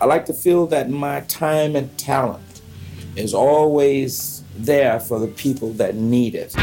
I like to feel that my time and talent is always there for the people that need it.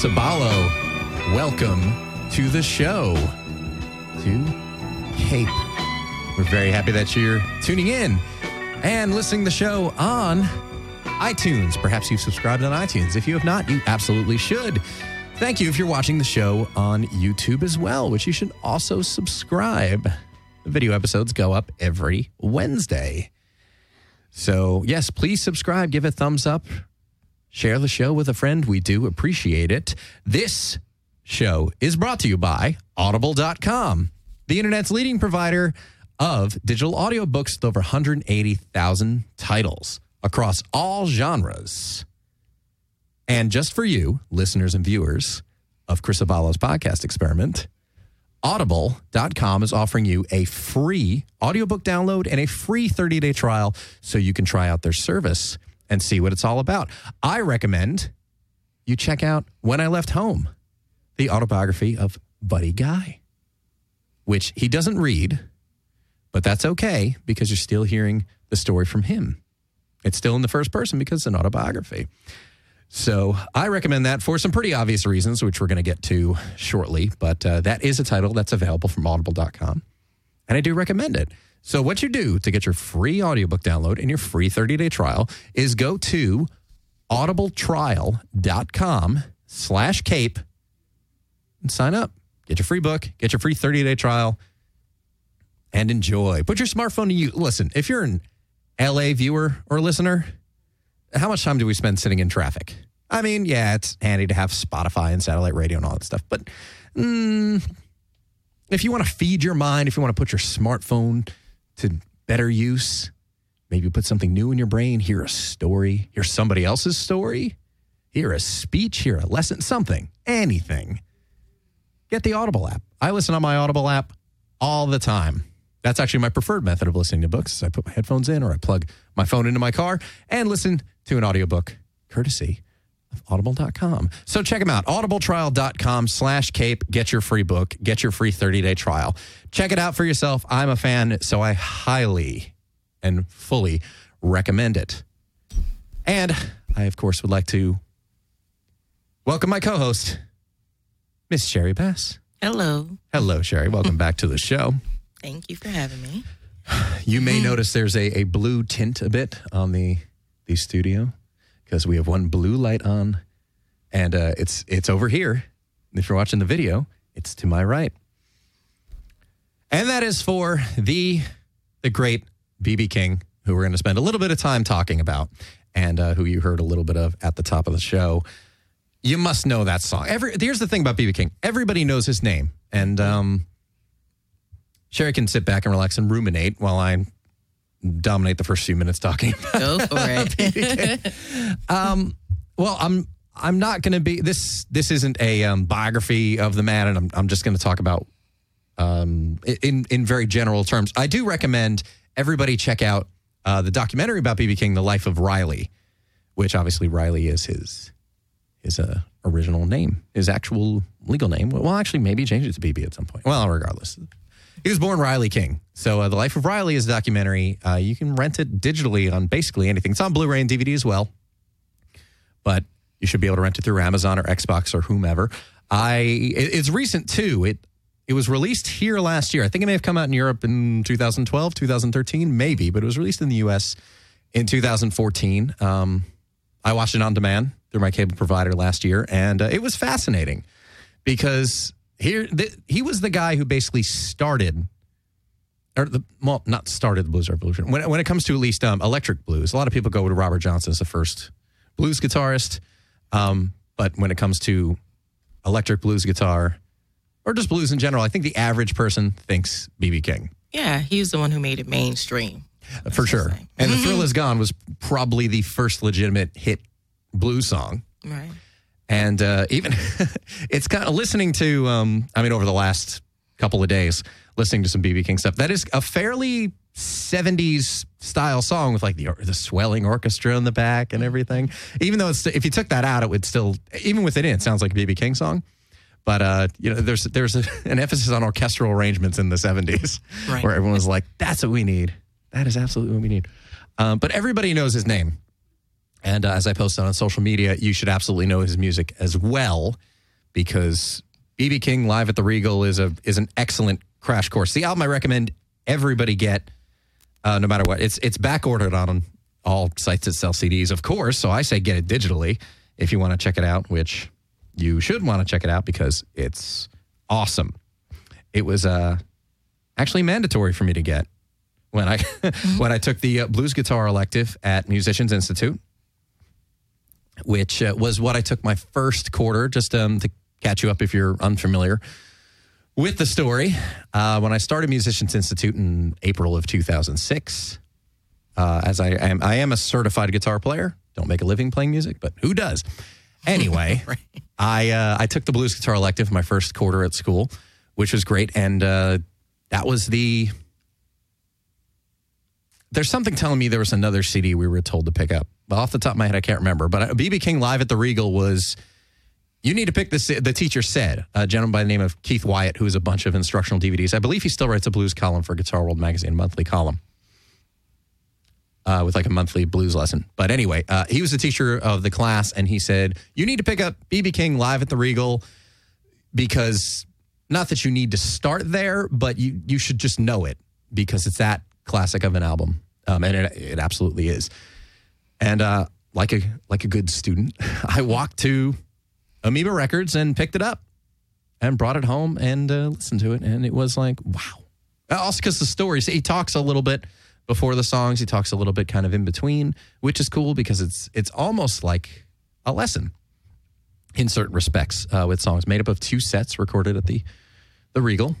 Chris Abalo. Welcome to the show, to Cape. We're very happy that you're tuning in and listening to the show on iTunes. Perhaps you've subscribed on iTunes. If you have not, you absolutely should. Thank you if you're watching the show on YouTube as well, which you should also subscribe. The video episodes go up every Wednesday. So, yes, please subscribe, give a thumbs up, share the show with a friend. We do appreciate it. This show is brought to you by Audible.com, the internet's leading provider of digital audiobooks with over 180,000 titles across all genres. And just for you, listeners and viewers of Chris Abalo's podcast experiment, Audible.com is offering you a free audiobook download and a free 30 day trial so you can try out their service and see what it's all about. I recommend you check out When I Left Home, the autobiography of Buddy Guy, which he doesn't read, but that's okay because you're still hearing the story from him. It's still in the first person because it's an autobiography. So I recommend that for some pretty obvious reasons, which we're going to get to shortly. But uh, that is a title that's available from audible.com. And I do recommend it. So what you do to get your free audiobook download and your free 30-day trial is go to audibletrial.com slash cape and sign up. Get your free book, get your free 30-day trial, and enjoy. Put your smartphone to you. Listen, if you're an LA viewer or listener, how much time do we spend sitting in traffic? I mean, yeah, it's handy to have Spotify and satellite radio and all that stuff, but mm, if you want to feed your mind, if you want to put your smartphone to better use, maybe put something new in your brain, hear a story, hear somebody else's story, hear a speech, hear a lesson, something, anything. Get the Audible app. I listen on my Audible app all the time. That's actually my preferred method of listening to books. I put my headphones in or I plug my phone into my car and listen to an audiobook courtesy audible.com. So check them out. audibletrial.com slash cape. Get your free book. Get your free 30-day trial. Check it out for yourself. I'm a fan, so I highly and fully recommend it. And I, of course, would like to welcome my co-host, Miss Sherry Bass. Hello. Hello, Sherry. Welcome back to the show. Thank you for having me. You may mm-hmm. notice there's a, a blue tint a bit on the the studio because we have one blue light on, and uh, it's it's over here. If you're watching the video, it's to my right, and that is for the the great BB King, who we're going to spend a little bit of time talking about, and uh, who you heard a little bit of at the top of the show. You must know that song. Every here's the thing about BB King: everybody knows his name, and um, Sherry can sit back and relax and ruminate while I dominate the first few minutes talking. Go for it. um, well, I'm I'm not going to be this. This isn't a um, biography of the man, and I'm I'm just going to talk about um, in in very general terms. I do recommend everybody check out uh, the documentary about BB King, The Life of Riley, which obviously Riley is his his uh, original name, his actual legal name. Well, actually, maybe he changed it to BB at some point. Well, regardless, he was born Riley King. So uh, the life of Riley is a documentary. Uh, you can rent it digitally on basically anything. It's on Blu-ray and DVD as well, but you should be able to rent it through Amazon or Xbox or whomever. I it- it's recent too. It it was released here last year. I think it may have come out in Europe in 2012, 2013, maybe, but it was released in the U.S. in 2014. Um, I watched it on demand through my cable provider last year, and uh, it was fascinating because here th- he was the guy who basically started, or the well, not started the blues revolution. When when it comes to at least um, electric blues, a lot of people go to Robert Johnson as the first blues guitarist, um, but when it comes to electric blues guitar or just blues in general, I think the average person thinks BB King Yeah, he's the one who made it mainstream. for sure. And the Thrill Is Gone was probably the first legitimate hit blues song. Right. And uh, even it's kind of listening to, um, I mean, over the last couple of days, listening to some BB King stuff. That is a fairly 70s style song with like the the swelling orchestra in the back and everything. Even though it's, if you took that out, it would still, even with it in, it sounds like a BB King song. But uh, you know, there's there's a, an emphasis on orchestral arrangements in the 70s, Right. where everyone was like, "That's what we need. That is absolutely what we need." Um, but everybody knows his name. And uh, as I posted on social media, you should absolutely know his music as well, because BB King live at the Regal is a is an excellent crash course. The album I recommend everybody get, uh, no matter what. It's it's back ordered on all sites that sell CDs, of course. So I say get it digitally if you want to check it out, which you should want to check it out because it's awesome. It was uh, actually mandatory for me to get when I when I took the uh, blues guitar elective at Musicians Institute which uh, was what I took my first quarter, just um, to catch you up if you're unfamiliar with the story. Uh, when I started Musicians Institute in April of 2006, uh, as I am, I am a certified guitar player. Don't make a living playing music, but who does? Anyway, I uh, I took the blues guitar elective my first quarter at school, which was great, and uh, that was the. There's something telling me there was another CD we were told to pick up. Off the top of my head, I can't remember. But BB King live at the Regal was. You need to pick this. The teacher said, a gentleman by the name of Keith Wyatt, who has a bunch of instructional DVDs. I believe he still writes a blues column for Guitar World magazine, monthly column uh, with like a monthly blues lesson. But anyway, uh, he was the teacher of the class, and he said, You need to pick up BB King live at the Regal because not that you need to start there, but you, you should just know it because it's that classic of an album. Um, and it, it absolutely is. And uh, like a like a good student, I walked to Amoeba Records and picked it up and brought it home and uh, listened to it, and it was like wow. Also, because the stories he talks a little bit before the songs, he talks a little bit kind of in between, which is cool because it's it's almost like a lesson in certain respects uh, with songs made up of two sets recorded at the the Regal.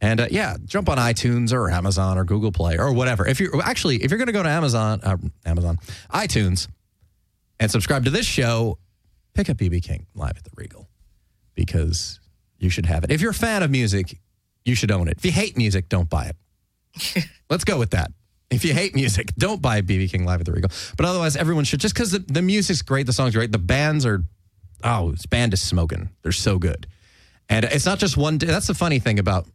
And uh, yeah, jump on iTunes or Amazon or Google Play or whatever. If you're actually if you're going to go to Amazon, uh, Amazon, iTunes, and subscribe to this show, pick up BB King live at the Regal because you should have it. If you're a fan of music, you should own it. If you hate music, don't buy it. Let's go with that. If you hate music, don't buy BB King live at the Regal. But otherwise, everyone should just because the, the music's great, the songs are great, the bands are oh, this band is smoking. They're so good. And it's not just one. That's the funny thing about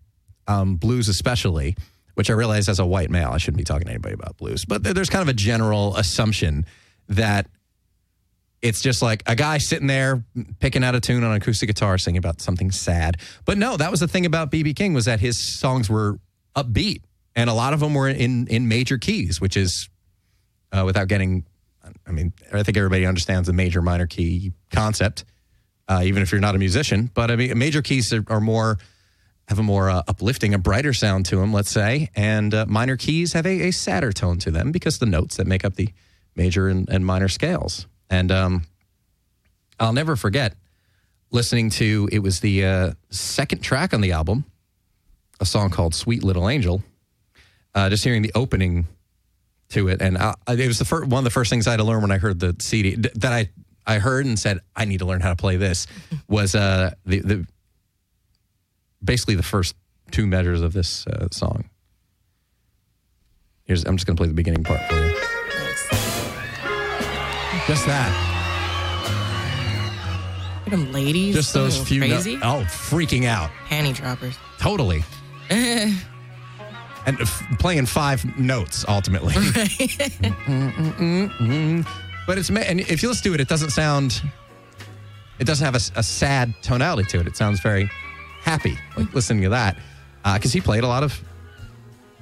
um, blues, especially, which I realize as a white male, I shouldn't be talking to anybody about blues. But there's kind of a general assumption that it's just like a guy sitting there picking out a tune on an acoustic guitar, singing about something sad. But no, that was the thing about BB King was that his songs were upbeat, and a lot of them were in in major keys, which is uh, without getting. I mean, I think everybody understands the major minor key concept, uh, even if you're not a musician. But I mean, major keys are, are more have a more uh, uplifting, a brighter sound to them, let's say, and uh, minor keys have a, a sadder tone to them because the notes that make up the major and, and minor scales. And um, I'll never forget listening to it was the uh, second track on the album, a song called "Sweet Little Angel." Uh, just hearing the opening to it, and I, it was the first, one of the first things I had to learn when I heard the CD that I I heard and said I need to learn how to play this was uh, the the basically the first two measures of this uh, song. Here's I'm just going to play the beginning part for you. Just that. Look at them ladies. Just those few. no- oh, freaking out. panty droppers. Totally. and f- playing five notes ultimately. but it's and if you listen to it, it doesn't sound. It doesn't have a sad tonality to it. It sounds very happy, like listening to that, because he played a lot of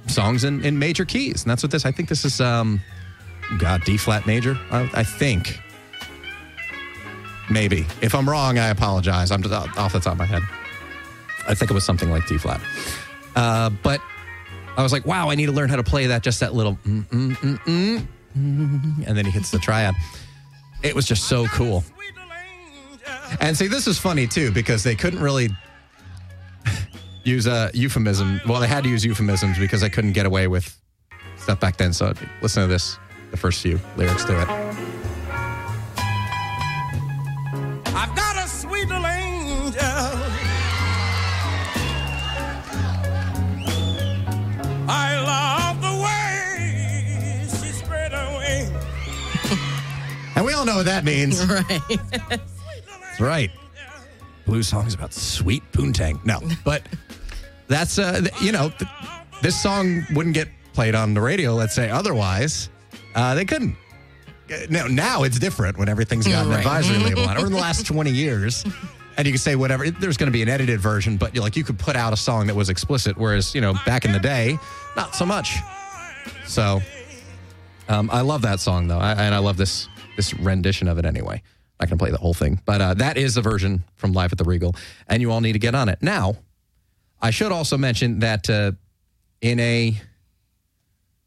songs in, in major keys, and that's what this. I think this is. um God, D flat major. I, I think. Maybe. If I'm wrong, I apologize. I'm just off the top of my head. I think it was something like D flat. Uh, but I was like, wow, I need to learn how to play that, just that little, mm, mm, mm, and then he hits the triad. It was just so cool. And see, this is funny too, because they couldn't really use a euphemism. Well, they had to use euphemisms because they couldn't get away with stuff back then. So listen to this, the first few lyrics to it. I've got a sweet little angel. I love the way she spread her wings. And we all know what that means. Right. Right. Blue songs about sweet poontang. No, but that's uh, you know, th- this song wouldn't get played on the radio. Let's say otherwise, uh, they couldn't. Uh, Now, now it's different when everything's got an Right. advisory label on it. In the last twenty years, and you can say whatever. There's going to be an edited version, but like you could put out a song that was explicit, whereas you know back in the day, not so much. So, um, I love that song though, I, and I love this this rendition of it anyway. Not going to play the whole thing, but uh, that is the version from Live at the Regal, and you all need to get on it now. I should also mention that uh, in a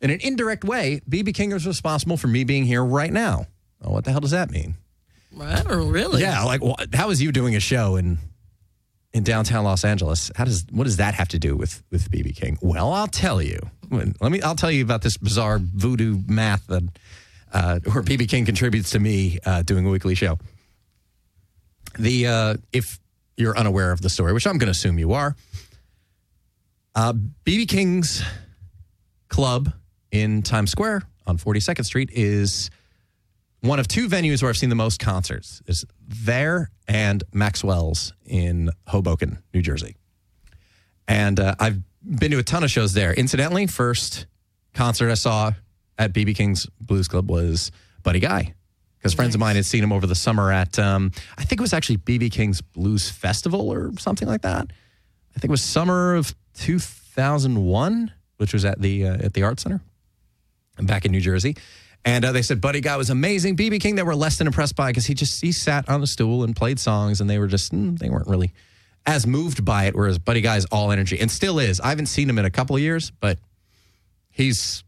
in an indirect way, BB King is responsible for me being here right now. Oh, what the hell does that mean? Wow, really? Yeah, like wh- how is you doing a show in in downtown Los Angeles? How does what does that have to do with with BB King? Well, I'll tell you. Let me. I'll tell you about this bizarre voodoo math that uh, where BB King contributes to me uh, doing a weekly show. The uh, if you're unaware of the story, which I'm going to assume you are, uh, BB King's club in Times Square on 42nd Street is one of two venues where I've seen the most concerts is there and Maxwell's in Hoboken, New Jersey. And uh, I've been to a ton of shows there. Incidentally, first concert I saw at BB King's Blues Club was Buddy Guy. Because friends of mine had seen him over the summer at, um, I think it was actually BB King's Blues Festival or something like that. I think it was summer of 2001, which was at the uh, at the Art Center back in New Jersey. And uh, they said Buddy Guy was amazing. BB King they were less than impressed by because he just he sat on a stool and played songs, and they were just mm, they weren't really as moved by it. Whereas Buddy Guy's all energy and still is. I haven't seen him in a couple of years, but he's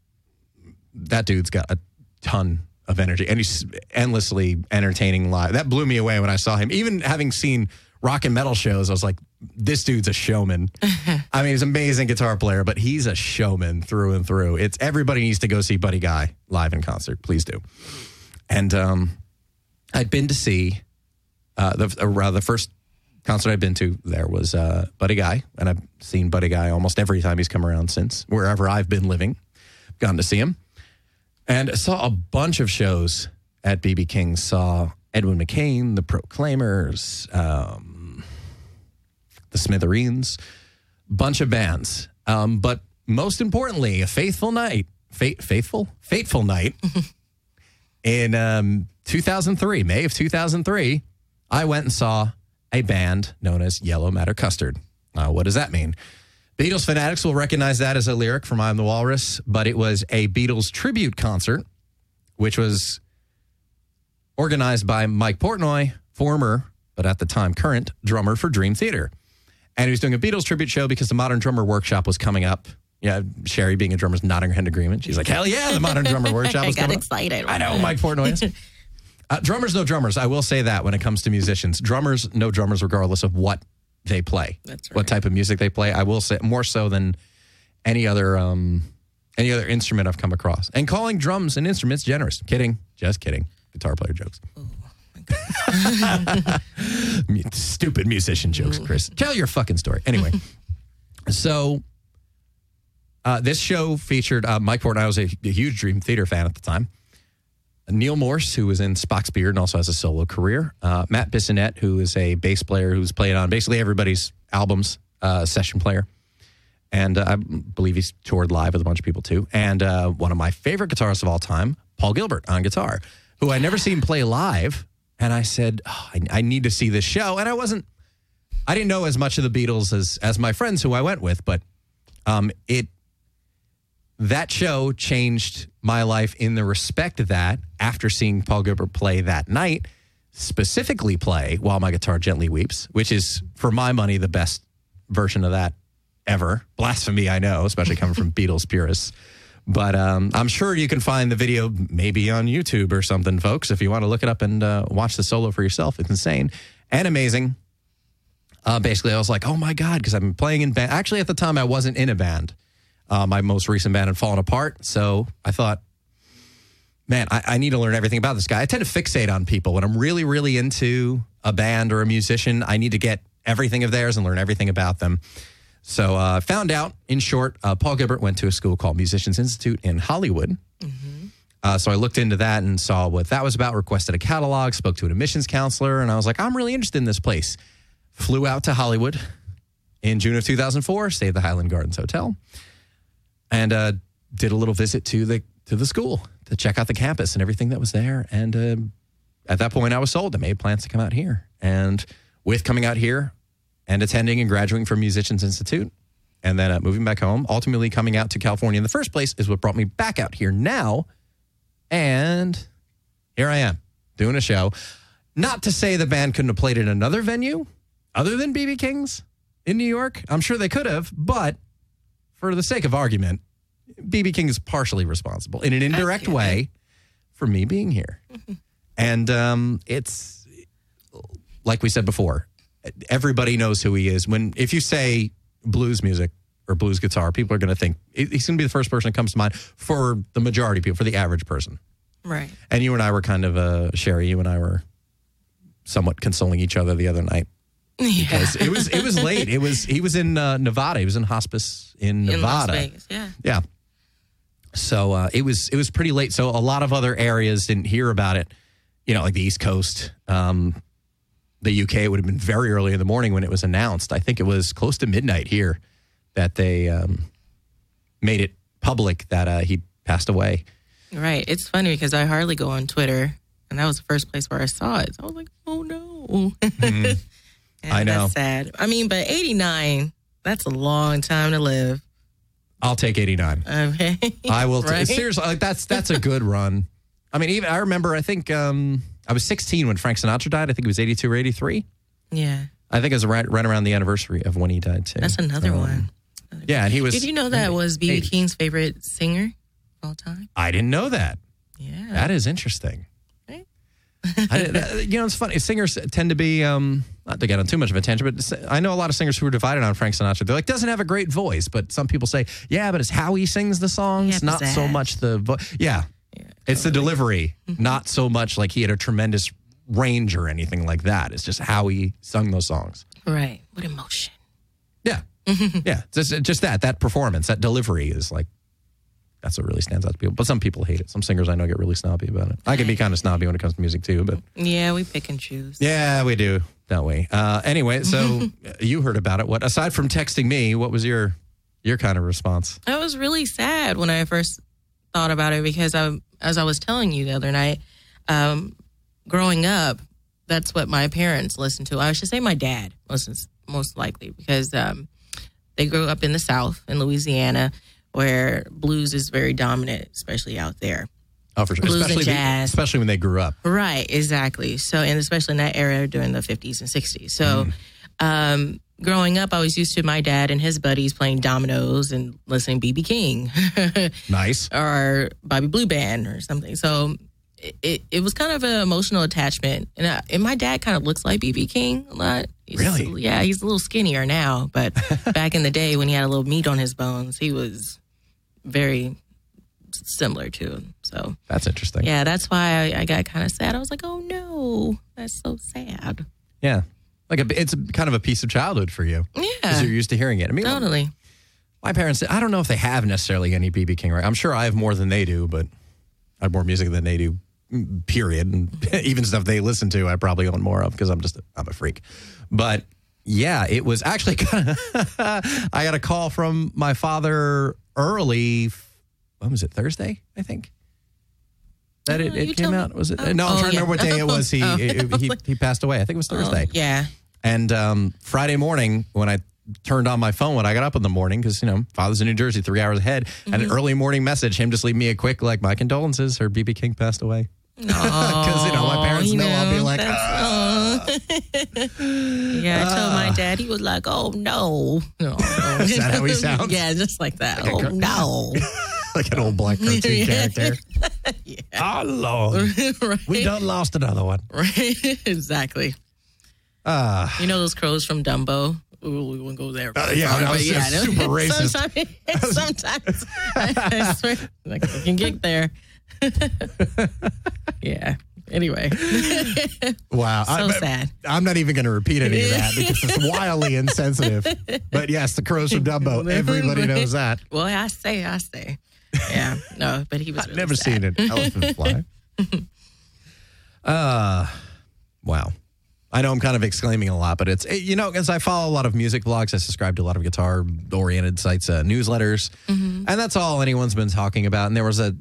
that dude's got a ton of energy and he's endlessly entertaining live. That blew me away when I saw him. Even having seen rock and metal shows, I was like, this dude's a showman. I mean, he's an amazing guitar player, but he's a showman through and through. It's everybody needs to go see Buddy Guy live in concert. Please do. And um, I'd been to see uh, the uh, the first concert I'd been to there was uh, Buddy Guy, and I've seen Buddy Guy almost every time he's come around since wherever I've been living. Gone to see him, and saw a bunch of shows at BB King. Saw Edwin McCain, the Proclaimers, um, the Smithereens, bunch of bands. Um, but most importantly, a faithful night, fa- faithful, fateful night in um, 2003, May of 2003. I went and saw a band known as Yellow Matter Custard. Uh, what does that mean? Beatles fanatics will recognize that as a lyric from I'm the Walrus, but it was a Beatles tribute concert, which was organized by Mike Portnoy, former, but at the time current, drummer for Dream Theater. And he was doing a Beatles tribute show because the Modern Drummer Workshop was coming up. Yeah, Sherry being a drummer, is nodding her head in agreement. She's like, hell yeah, the Modern Drummer Workshop I was got coming up. excited. I know, Mike Portnoy is. Uh, drummers, no drummers. I will say that when it comes to musicians, drummers, no drummers, regardless of what they play, That's what type of music they play. I will say more so than any other um, any other instrument I've come across. And calling drums an instrument's generous. Kidding, just kidding. Guitar player jokes. Mu- Stupid musician jokes, Chris. Tell your fucking story. Anyway, so uh, this show featured uh, Mike Portnoy. I was a, a huge Dream Theater fan at the time. Neal Morse, who was in Spock's Beard and also has a solo career. Uh, Matt Bissonette, who is a bass player who's played on basically everybody's albums, uh, session player. And uh, I believe he's toured live with a bunch of people too. And uh, one of my favorite guitarists of all time, Paul Gilbert on guitar, who I never seen play live. And I said, oh, I, I need to see this show. And I wasn't, I didn't know as much of the Beatles as, as my friends who I went with, but um, it, that show changed my life in the respect that after seeing Paul Gilbert play that night, specifically play While My Guitar Gently Weeps, which is, for my money, the best version of that ever. Blasphemy, I know, especially coming from Beatles purists. But um, I'm sure you can find the video maybe on YouTube or something, folks, if you want to look it up and uh, watch the solo for yourself. It's insane and amazing. Uh, basically, I was like, oh my God, because I've been playing in band. Actually, at the time, I wasn't in a band. Uh, my most recent band had fallen apart. So I thought, man, I, I need to learn everything about this guy. I tend to fixate on people when I'm really, really into a band or a musician. I need to get everything of theirs and learn everything about them. So I uh, found out, in short, uh, Paul Gilbert went to a school called Musicians Institute in Hollywood. Uh, so I looked into that and saw what that was about, requested a catalog, spoke to an admissions counselor, and I was like, I'm really interested in this place. Flew out to Hollywood in June of 2004, stayed at the Highland Gardens Hotel, and uh, did a little visit to the to the school to check out the campus and everything that was there. And uh, at that point, I was sold. I made plans to come out here, and with coming out here and attending and graduating from Musicians Institute, and then uh, moving back home, ultimately coming out to California in the first place is what brought me back out here now. And here I am doing a show. Not to say the band couldn't have played in another venue other than BB King's in New York. I'm sure they could have, but for the sake of argument, BB King is partially responsible in an indirect way for me being here. and um, it's like we said before, everybody knows who he is. When if you say blues music or blues guitar, people are going to think he's going to be the first person that comes to mind for the majority of people, for the average person. Right. And you and I were kind of uh, Sherry. You and I were somewhat consoling each other the other night Yeah. because it was it was late. It was he was in uh, Nevada. He was in hospice in In Las Nevada. Vegas. Yeah. Yeah. So uh, it was it was pretty late. So a lot of other areas didn't hear about it. You know, like the East Coast, um, the UK. It would have been very early in the morning when it was announced. I think it was close to midnight here that they um, made it public that uh, he passed away. Right. It's funny because I hardly go on Twitter, and that was the first place where I saw it. So I was like, oh no. Yeah, I know. That's sad. I mean, but 89, that's a long time to live. I'll take eighty nine. Okay. I will. T- Right? seriously, like that's that's a good run. I mean, even I remember. I think um, I was 16 when Frank Sinatra died. I think it was 82 or 83. Yeah. I think it was right, right around the anniversary of when he died too. That's another Um, one. Yeah, and he was. Did you know that was BB King's favorite singer of all time? I didn't know that. Yeah. That is interesting. I, that- you know, it's funny. Singers tend to be, um, not to get on too much of a tangent, but I know a lot of singers who are divided on Frank Sinatra. They're like, doesn't have a great voice, but some people say, yeah, but it's how he sings the songs, Yeah, not so much the voice. Yeah, Yeah, it's the delivery, Mm-hmm. not so much like he had a tremendous range or anything like that. It's just how he sung those songs. Right. With emotion. Yeah, yeah, just just that that performance, that delivery is like. That's what really stands out to people. But some people hate it. Some singers I know get really snobby about it. I can be kind of snobby when it comes to music too, but Yeah, we pick and choose. Yeah, we do, don't we? Uh, anyway, so you heard about it. What aside from texting me, what was your your kind of response? I was really sad when I first thought about it because I, as I was telling you the other night, um, growing up, that's what my parents listened to. I should say my dad listens most likely because um, they grew up in the South in Louisiana, where blues is very dominant, especially out there. Oh, for sure. Blues and especially the- jazz. especially when they grew up. Right, exactly. So, and especially in that era during the 50s and 60s. So, um, growing up, I was used to my dad and his buddies playing dominoes and listening BB King Nice. or Bobby Blue Bland or something. So, it, it, it was kind of an emotional attachment. And, I, and my dad kind of looks like BB King a lot. He's- Really? Yeah, he's a little skinnier now. But back in the day when he had a little meat on his bones, he was very similar to. So, That's interesting. yeah, that's why I, I got kind of sad. I was like, oh no, that's so sad. Yeah. Like a, it's kind of a piece of childhood for you. Yeah, because you're used to hearing it. I mean, totally. my parents, I don't know if they have necessarily any BB King, right? I'm sure I have more than they do, but I have more music than they do, period. And even stuff they listen to, I probably own more of because I'm just, I'm a freak. But yeah, it was actually kind of. I got a call from my father early. When was it? Thursday, I think. That it, it came out. Was it? Oh. no, I'm Oh, trying to yeah. remember what day it was. He Oh. he, he passed away. I think it was Thursday. Oh, yeah. And um, Friday morning, when I turned on my phone when I got up in the morning, because, you know, father's in New Jersey, three hours ahead, and Mm-hmm. an early morning message, him just leave me a quick, like, my condolences, her BB King passed away. Because, you know, my parents you know, I'll be like. yeah, I told my dad. He was like, "Oh no." Oh, Is that how he sounds? Yeah, just like that. Like oh cr- no. like an old black cartoon Yeah. character. Oh, Lord. right. We done lost another one. Right. exactly. Uh, You know those crows from Dumbo. Ooh, we won't go there. Uh, yeah, that was no, super racist. Sometimes, sometimes I swear, like we can get there. yeah. Anyway, wow. so I, sad. I'm not even going to repeat any of that because it's wildly insensitive. But yes, the crows from Dumbo. Everybody knows that. Well, I say, I say. Yeah. No, but he was. I've really never sad. seen an elephant fly. uh, wow. I know I'm kind of exclaiming a lot, but it's, you know, as I follow a lot of music blogs, I subscribe to a lot of guitar oriented sites, uh, newsletters, and that's all anyone's been talking about. And there was a,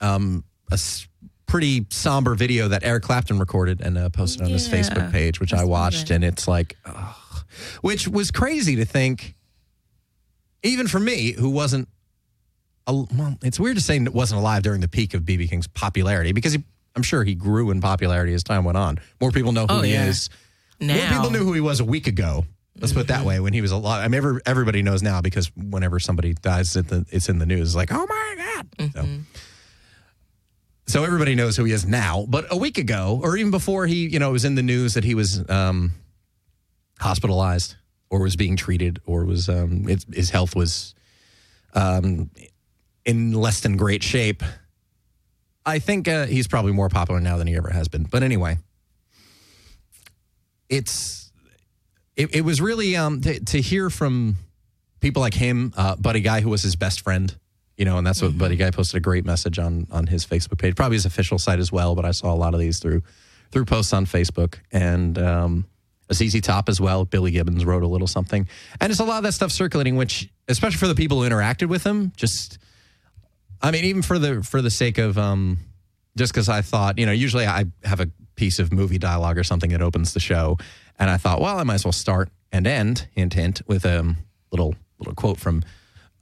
um, a pretty somber video that Eric Clapton recorded and uh, posted on his Facebook page, which I watched, and it's like, ugh. which was crazy to think, even for me, who wasn't al- well, it's weird to say it wasn't alive during the peak of BB King's popularity because he, I'm sure he grew in popularity as time went on. More people know who Oh, he yeah. is. Now, More people knew who he was a week ago. Let's put it that way. When he was alive, I mean, every, everybody knows now because whenever somebody dies, it, it's in the news. It's like, oh my god! So, so everybody knows who he is now. But a week ago, or even before he, you know, was in the news that he was um, hospitalized or was being treated or was um, it, his health was um, in less than great shape. I think uh, he's probably more popular now than he ever has been. But anyway, it's it, it was really um, to, to hear from people like him, uh, Buddy Guy, who was his best friend. You know, and that's what Buddy Guy posted a great message on on his Facebook page, probably his official site as well. But I saw a lot of these through through posts on Facebook and um, a ZZ Top as well. Billy Gibbons wrote a little something, and it's a lot of that stuff circulating, which especially for the people who interacted with him, just I mean, even for the for the sake of um, just because I thought, you know, usually I have a piece of movie dialogue or something that opens the show, and I thought, well, I might as well start and end hint hint with a um, little little quote from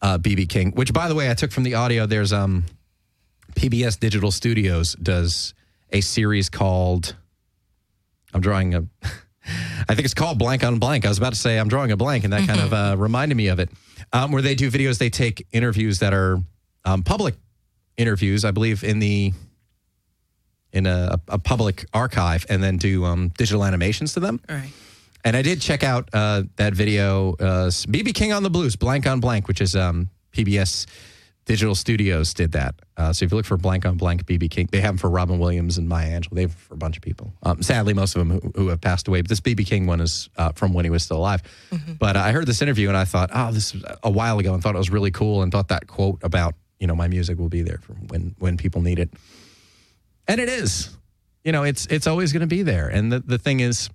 uh, BB King, which by the way I took from the audio. There's um PBS Digital Studios does a series called I'm drawing a I think it's called Blank on Blank. I was about to say I'm drawing a blank, and that kind of uh, reminded me of it. Um, where they do videos, they take interviews that are um, public interviews, I believe, in the in a, a public archive, and then do um, digital animations to them. All right. And I did check out uh, that video, uh, BB King on the Blues, Blank on Blank, which is um, PBS Digital Studios did that. Uh, so if you look for Blank on Blank, BB King, they have them for Robin Williams and Maya Angelou. They have them for a bunch of people. Um, sadly, most of them who, who have passed away. But this BB King one is uh, from when he was still alive. But uh, I heard this interview and I thought, oh, this was a while ago, and thought it was really cool, and thought that quote about you know my music will be there for when when people need it, and it is. You know, it's it's always going to be there. And the the thing is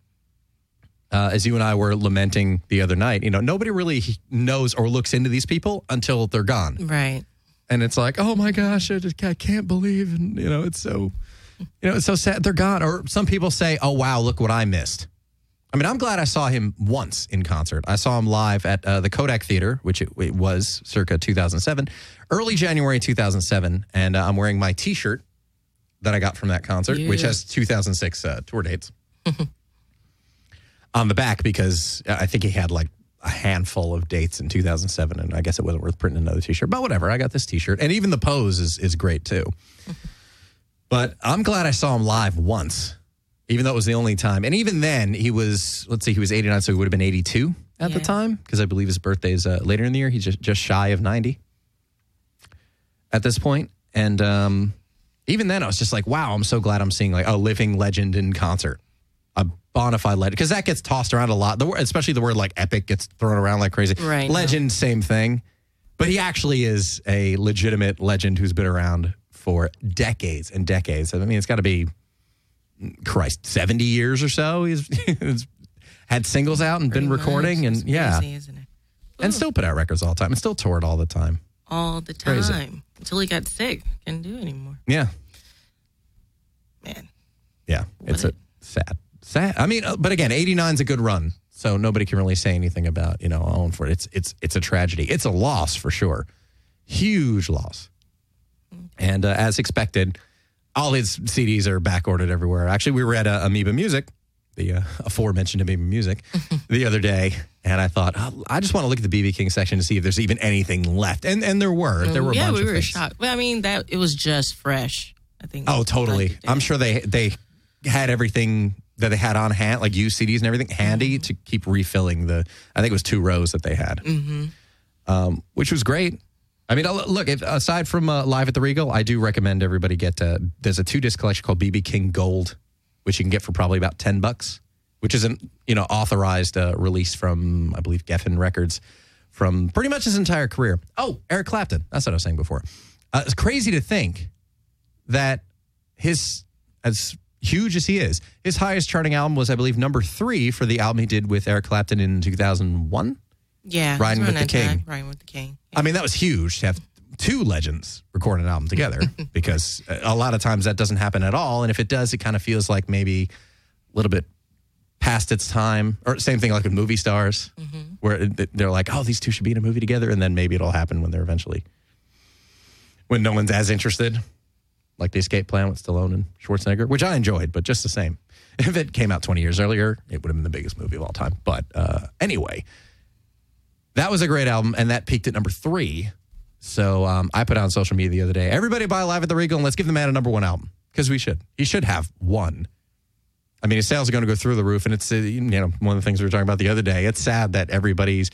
uh, as you and I were lamenting the other night, you know, nobody really knows or looks into these people until they're gone. Right. And it's like, oh my gosh, I just I can't believe, and you know, it's so, you know, it's so sad they're gone. Or some people say, oh wow, look what I missed. I mean, I'm glad I saw him once in concert. I saw him live at uh, the Kodak Theater, which it, it was circa 2007, early January 2007, and uh, I'm wearing my T-shirt that I got from that concert, which has 2006 uh, tour dates on the back because I think he had like a handful of dates in 2007, and I guess it wasn't worth printing another T-shirt. But whatever, I got this T-shirt, and even the pose is is great too. but I'm glad I saw him live once, even though it was the only time. And even then, he was let's see, he was 89, so he would have been 82 at the time because I believe his birthday is uh, later in the year. He's just just shy of 90 at this point, and um, even then, I was just like, wow, I'm so glad I'm seeing like a living legend in concert a bona fide legend because that gets tossed around a lot. The word, especially the word like epic gets thrown around like crazy. Right. Legend, same thing. But he actually is a legitimate legend who's been around for decades and decades. I mean, it's got to be Christ, seventy years or so. He's, it's- had singles out and been recording, much. and It's yeah, crazy, isn't it? and still put out records all the time, and still toured all the time. all the Crazy. time until he got sick. Couldn't do it anymore. Yeah, Man, yeah, it's a What sad, sad. I mean, uh, but again, '89 is a good run, so nobody can really say anything about you know Owen Ford. It's it's it's a tragedy. It's a loss for sure, huge loss. And uh, as expected, all his CDs are back ordered everywhere. Actually, we were at uh, Amoeba Music, the uh, aforementioned Amoeba Music, the other day, and I thought oh, I just want to look at the BB King section to see if there's even anything left. And and there were there were a yeah, we were things. shocked. But I mean, that it was just fresh. I think. Oh, totally. I'm sure they they had everything that they had on hand, like used CDs and everything, handy to keep refilling the. I think it was two rows that they had, mm-hmm. um, which was great. I mean, uh, look, if, aside from uh, live at the Regal, I do recommend everybody get. Uh, there's a two disc collection called BB King Gold, which you can get for probably about ten bucks, which is an you know authorized uh, release from I believe Geffen Records from pretty much his entire career. Oh, Eric Clapton. That's what I was saying before. Uh, it's crazy to think that his as huge as he is, his highest charting album was, I believe, number three for the album he did with Eric Clapton in 2001. Yeah, Riding with the King. Riding with the King. I mean, that was huge to have two legends record an album together because a lot of times that doesn't happen at all. And if it does, it kind of feels like maybe a little bit past its time. Or same thing like with movie stars, mm-hmm. where they're like, oh, these two should be in a movie together. And then maybe it'll happen when they're eventually, when no one's as interested. Like the Escape Plan with Stallone and Schwarzenegger, which I enjoyed, but just the same. If it came out 20 years earlier, it would have been the biggest movie of all time. But uh, anyway, that was a great album, and that peaked at number three. So um, I put out on social media the other day, everybody buy Live at the Regal and let's give the man a number one album because we should. He should have one. I mean, his sales are going to go through the roof, and it's uh, you know one of the things we were talking about the other day. It's sad that everybody's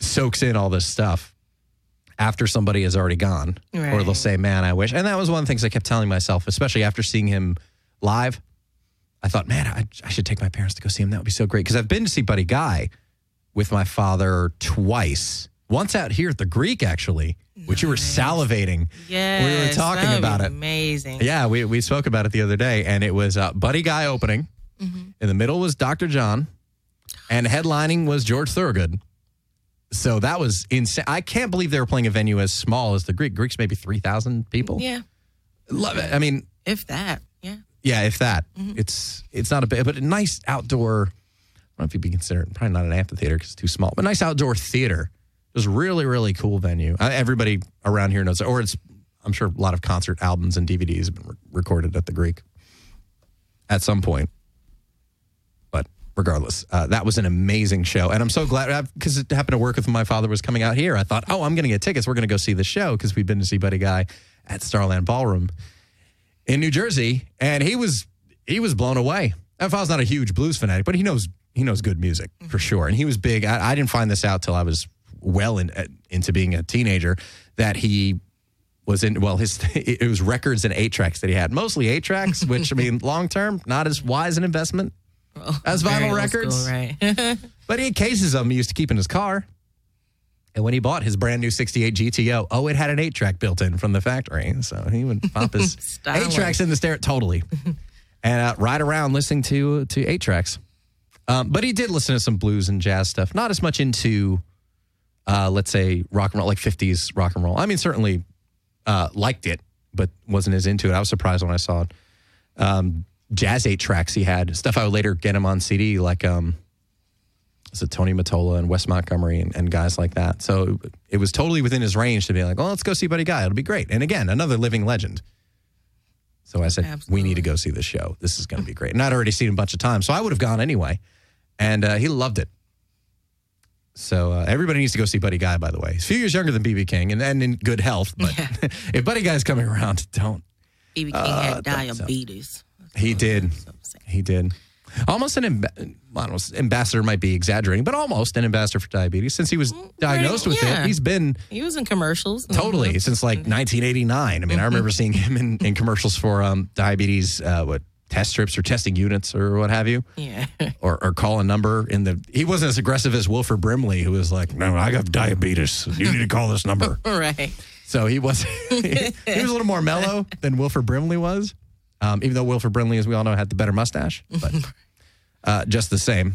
soaks in all this stuff after somebody has already gone, or they'll say, "Man, I wish." And that was one of the things I kept telling myself, especially after seeing him live. I thought, man, I, I should take my parents to go see him. That would be so great because I've been to see Buddy Guy with my father twice. Once out here at the Greek, actually, which you were salivating. Yeah, we were talking about it. Amazing. Yeah, we, we spoke about it the other day, and it was uh, Buddy Guy opening. In the middle was Dr. John, and headlining was George Thorogood. So that was insane. I can't believe they were playing a venue as small as the Greek. Greek's maybe 3,000 people. Yeah, Love it. I mean, if that. Yeah. yeah, if that. Mm-hmm. It's it's not a bit, but a nice outdoor. I don't know if you'd be considered probably not an amphitheater because it's too small, but nice outdoor theater. It was really really cool venue. Everybody around here knows, it, or it's I'm sure a lot of concert albums and DVDs have been re- recorded at the Greek at some point. Regardless, uh, that was an amazing show, and I'm so glad because it happened to work with my father was coming out here. I thought, oh, I'm going to get tickets. We're going to go see the show because we've been to see Buddy Guy at Starland Ballroom in New Jersey, and he was he was blown away. My father's not a huge blues fanatic, but he knows he knows good music for sure, and he was big. I, I didn't find this out till I was well in, uh, into being a teenager that he was in. Well, his it was records and eight tracks that he had, mostly eight tracks, which I mean, long term, not as wise an investment as vinyl records. school, right? But he had cases of them he used to keep in his car. And when he bought his brand new 68 GTO, oh, it had an eight track built in from the factory. So he would pop his eight tracks in the stereo, totally, and uh, ride around listening to to eight tracks. Um, but he did listen to some blues and jazz stuff, not as much into, uh, let's say, rock and roll, like 50s rock and roll. I mean, certainly uh, liked it, but wasn't as into it. I was surprised when I saw it. Um, jazz eight tracks he had, stuff I would later get him on CD, like um, was it Tony Mottola and Wes Montgomery and, and guys like that. So it was totally within his range to be like, well, let's go see Buddy Guy. It'll be great. And again, another living legend. So I said, we need to go see this show. This is going to be great. And I'd already seen him a bunch of times, so I would have gone anyway. And uh, he loved it. So uh, everybody needs to go see Buddy Guy, by the way. He's a few years younger than BB King and, and in good health. But if Buddy Guy's coming around, don't. BB King Uh, had diabetes. He did. So. He did. Almost an amb- well, I don't know, ambassador might be exaggerating, but almost an ambassador for diabetes since he was diagnosed with yeah. it. He's been He was in commercials. totally since like 1989. I mean, I remember seeing him in, in commercials for um, diabetes, uh, what test strips or testing units or what have you, Yeah. or, or call a number in the. He wasn't as aggressive as Wilford Brimley, who was like, "No, I got diabetes. You need to call this number." right. So he was he was a little more mellow than Wilford Brimley was, um, even though Wilford Brimley, as we all know, had the better mustache, but uh, just the same.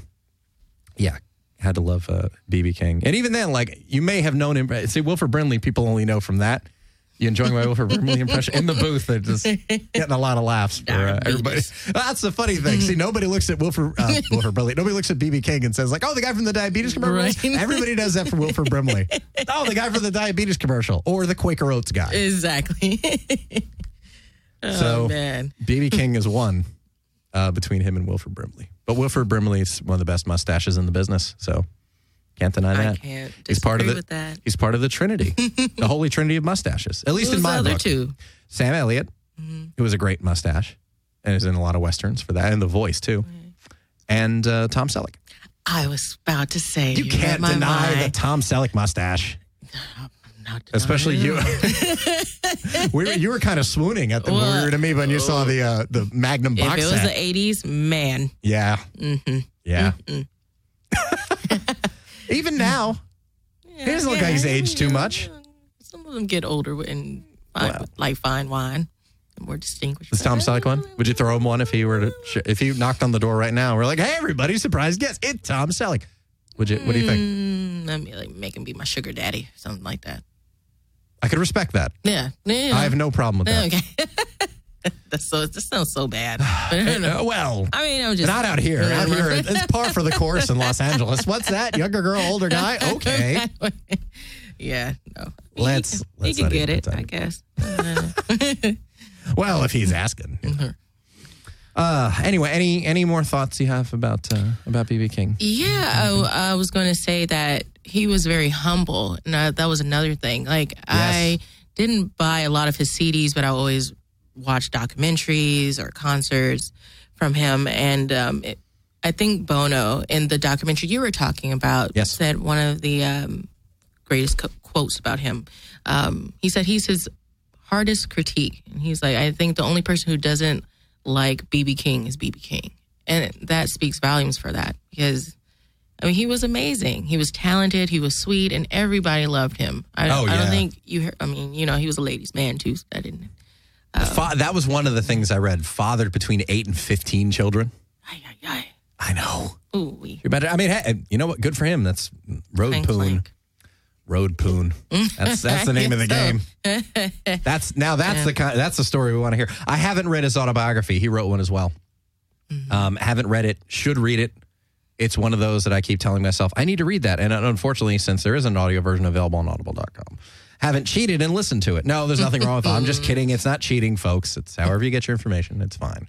Yeah, had to love uh, BB King, and even then, like you may have known him. See, Wilford Brimley, people only know from that. You enjoying my Wilford Brimley impression in the booth? They're just getting a lot of laughs for uh, everybody. That's the funny thing. See, nobody looks at Wilford uh, Wilford Brimley. Nobody looks at BB King and says like, "Oh, the guy from the diabetes commercial." Right. Everybody does that for Wilford Brimley. Oh, the guy from the diabetes commercial, or the Quaker Oats guy. Exactly. Oh so man. BB King is one uh, between him and Wilford Brimley. But Wilford Brimley is one of the best mustaches in the business, so can't deny I that. can't He's part of the with that. he's part of the Trinity, the holy Trinity of mustaches. At least Who's in my other book. two? Sam Elliott, who was a great mustache, and is in a lot of westerns for that, and the voice too. And uh, Tom Selleck. I was about to say You read can't deny the. Tom Selleck mustache, Denying especially you. we were, you were kind of swooning at the Well, movie to me when you saw the uh, the Magnum If box it was set. the '80s, man, Yeah. Mm-hmm. Yeah. Even now, he doesn't look like he's aged too much. Some of them get older and fine, like fine wine, more distinguished. Is Tom Selleck one? Would you throw him one if he were to sh- if he knocked on the door right now? We're like, hey, everybody, surprise guest, it's Tom Selleck. Would you? What do you think? Mm, let me like make him be my sugar daddy, something like that. I could respect that. Yeah, yeah. I have no problem with that. Okay. That's so. That sounds so bad. But I don't know. Uh, well, I mean, I'm just not out here. Out here, it's par for the course in Los Angeles. What's that? Younger girl, older guy? Okay. yeah, no. Let's- He, let's he can get it. I guess. Well, if he's asking. Uh, anyway, any any more thoughts you have about uh, about BB King? Yeah, I, I was going to say that he was very humble, and I, that was another thing. Like I didn't buy a lot of his CDs, but I always watched documentaries or concerts from him, and um, it, I think Bono in the documentary you were talking about Yes. said one of the um, greatest co- quotes about him. Um, he said he's his hardest critique, and he's like, I think the only person who doesn't like BB King is BB King, and that speaks volumes for that because. I mean, he was amazing. He was talented. He was sweet, and everybody loved him. I, Oh, I don't think you. Heard, I mean, you know, he was a ladies' man too. So I didn't. Fa- that was one of the things I read. Fathered between eight and fifteen children. I know. Ooh. You better. I mean, hey, you know what? Good for him. That's road Thanks, poon. Link. Road poon. That's that's the name of the game. That's now that's the kind that's the story we want to hear. I haven't read his autobiography. He wrote one as well. Um, haven't read it. Should read it. It's one of those that I keep telling myself I need to read that. And unfortunately, since there is an audio version available on Audible.com, haven't cheated and listened to it. No, there's nothing wrong with it. I'm just kidding. It's not cheating, folks. It's however you get your information. It's fine.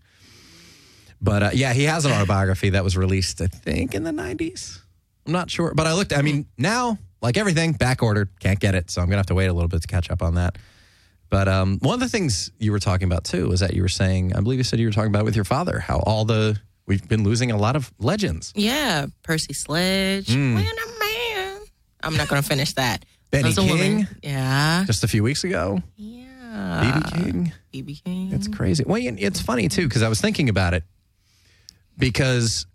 But uh, yeah, he has an autobiography that was released, I think, in the 90s. I'm not sure. But I looked, I mean, now, like everything, back ordered, can't get it. So I'm going to have to wait a little bit to catch up on that. But um, one of the things you were talking about too is that you were saying, I believe you said you were talking about with your father, how all the, we've been losing a lot of legends. Yeah, Percy Sledge. Hmm. Man, oh man. I'm not going to finish that. Benny a woman. King? Yeah. Just a few weeks ago, Yeah. BB King. BB King. It's crazy. Well, it's funny too because I was thinking about it because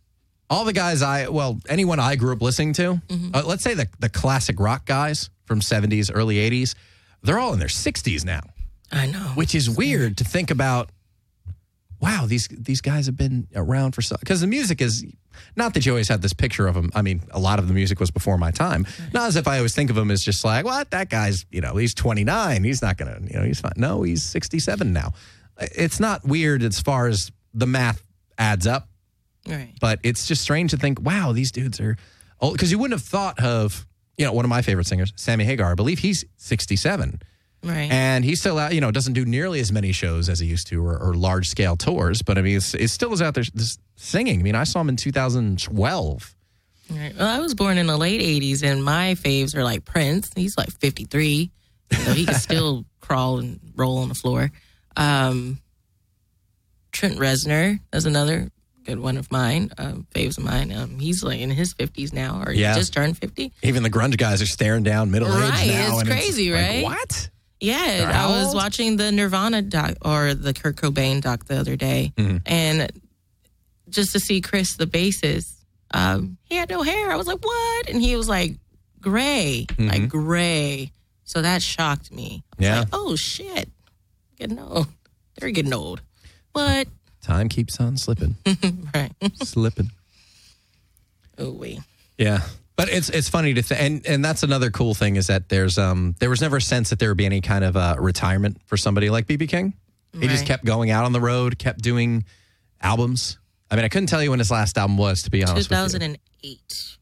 all the guys I well anyone I grew up listening to, uh, let's say the the classic rock guys from seventies, early eighties, they're all in their sixties now, I know. which is weird to think about. Wow, these these guys have been around for so because the music is not that you always had this picture of them. I mean, a lot of the music was before my time. Not as if I always think of him as just like, what that guy's, you know, he's 29, he's not gonna, you know, he's fine. No, he's 67 now. It's not weird as far as the math adds up, Right. but it's just strange to think, wow, these dudes are old because you wouldn't have thought of, you know, one of my favorite singers, Sammy Hagar. I believe he's 67 Right. and he still out, you know, doesn't do nearly as many shows as he used to or, or large scale tours. But I mean, it's, it still is out there singing. I mean, I saw him in 2012. Right. Well, I was born in the late 80s, and my faves are like Prince. He's like 53. So he can still crawl and roll on the floor. Um, Trent Reznor is another good one of mine, um, faves of mine. Um, he's like in his 50s now, or Yeah. he just turned 50. Even the grunge guys are staring down middle age Right, now. it's crazy, like, right? what? Yeah, I was watching the Nirvana doc or the Kurt Cobain doc the other day, Mm-hmm. and just to see Chris, the bassist, um, he had no hair. I was like, "What?" And he was like, "Gray, like gray." So that shocked me. Mm-hmm. Yeah. like, oh shit, getting old. They're getting old. But Time keeps on slipping, right. slipping. Oh wait. Yeah. But it's it's funny to think, and and that's another cool thing is that there's um there was never a sense that there would be any kind of uh, retirement for somebody like BB King. He just kept going out on the road, kept doing albums. I mean, I couldn't tell you when his last album was, to be honest. 2008.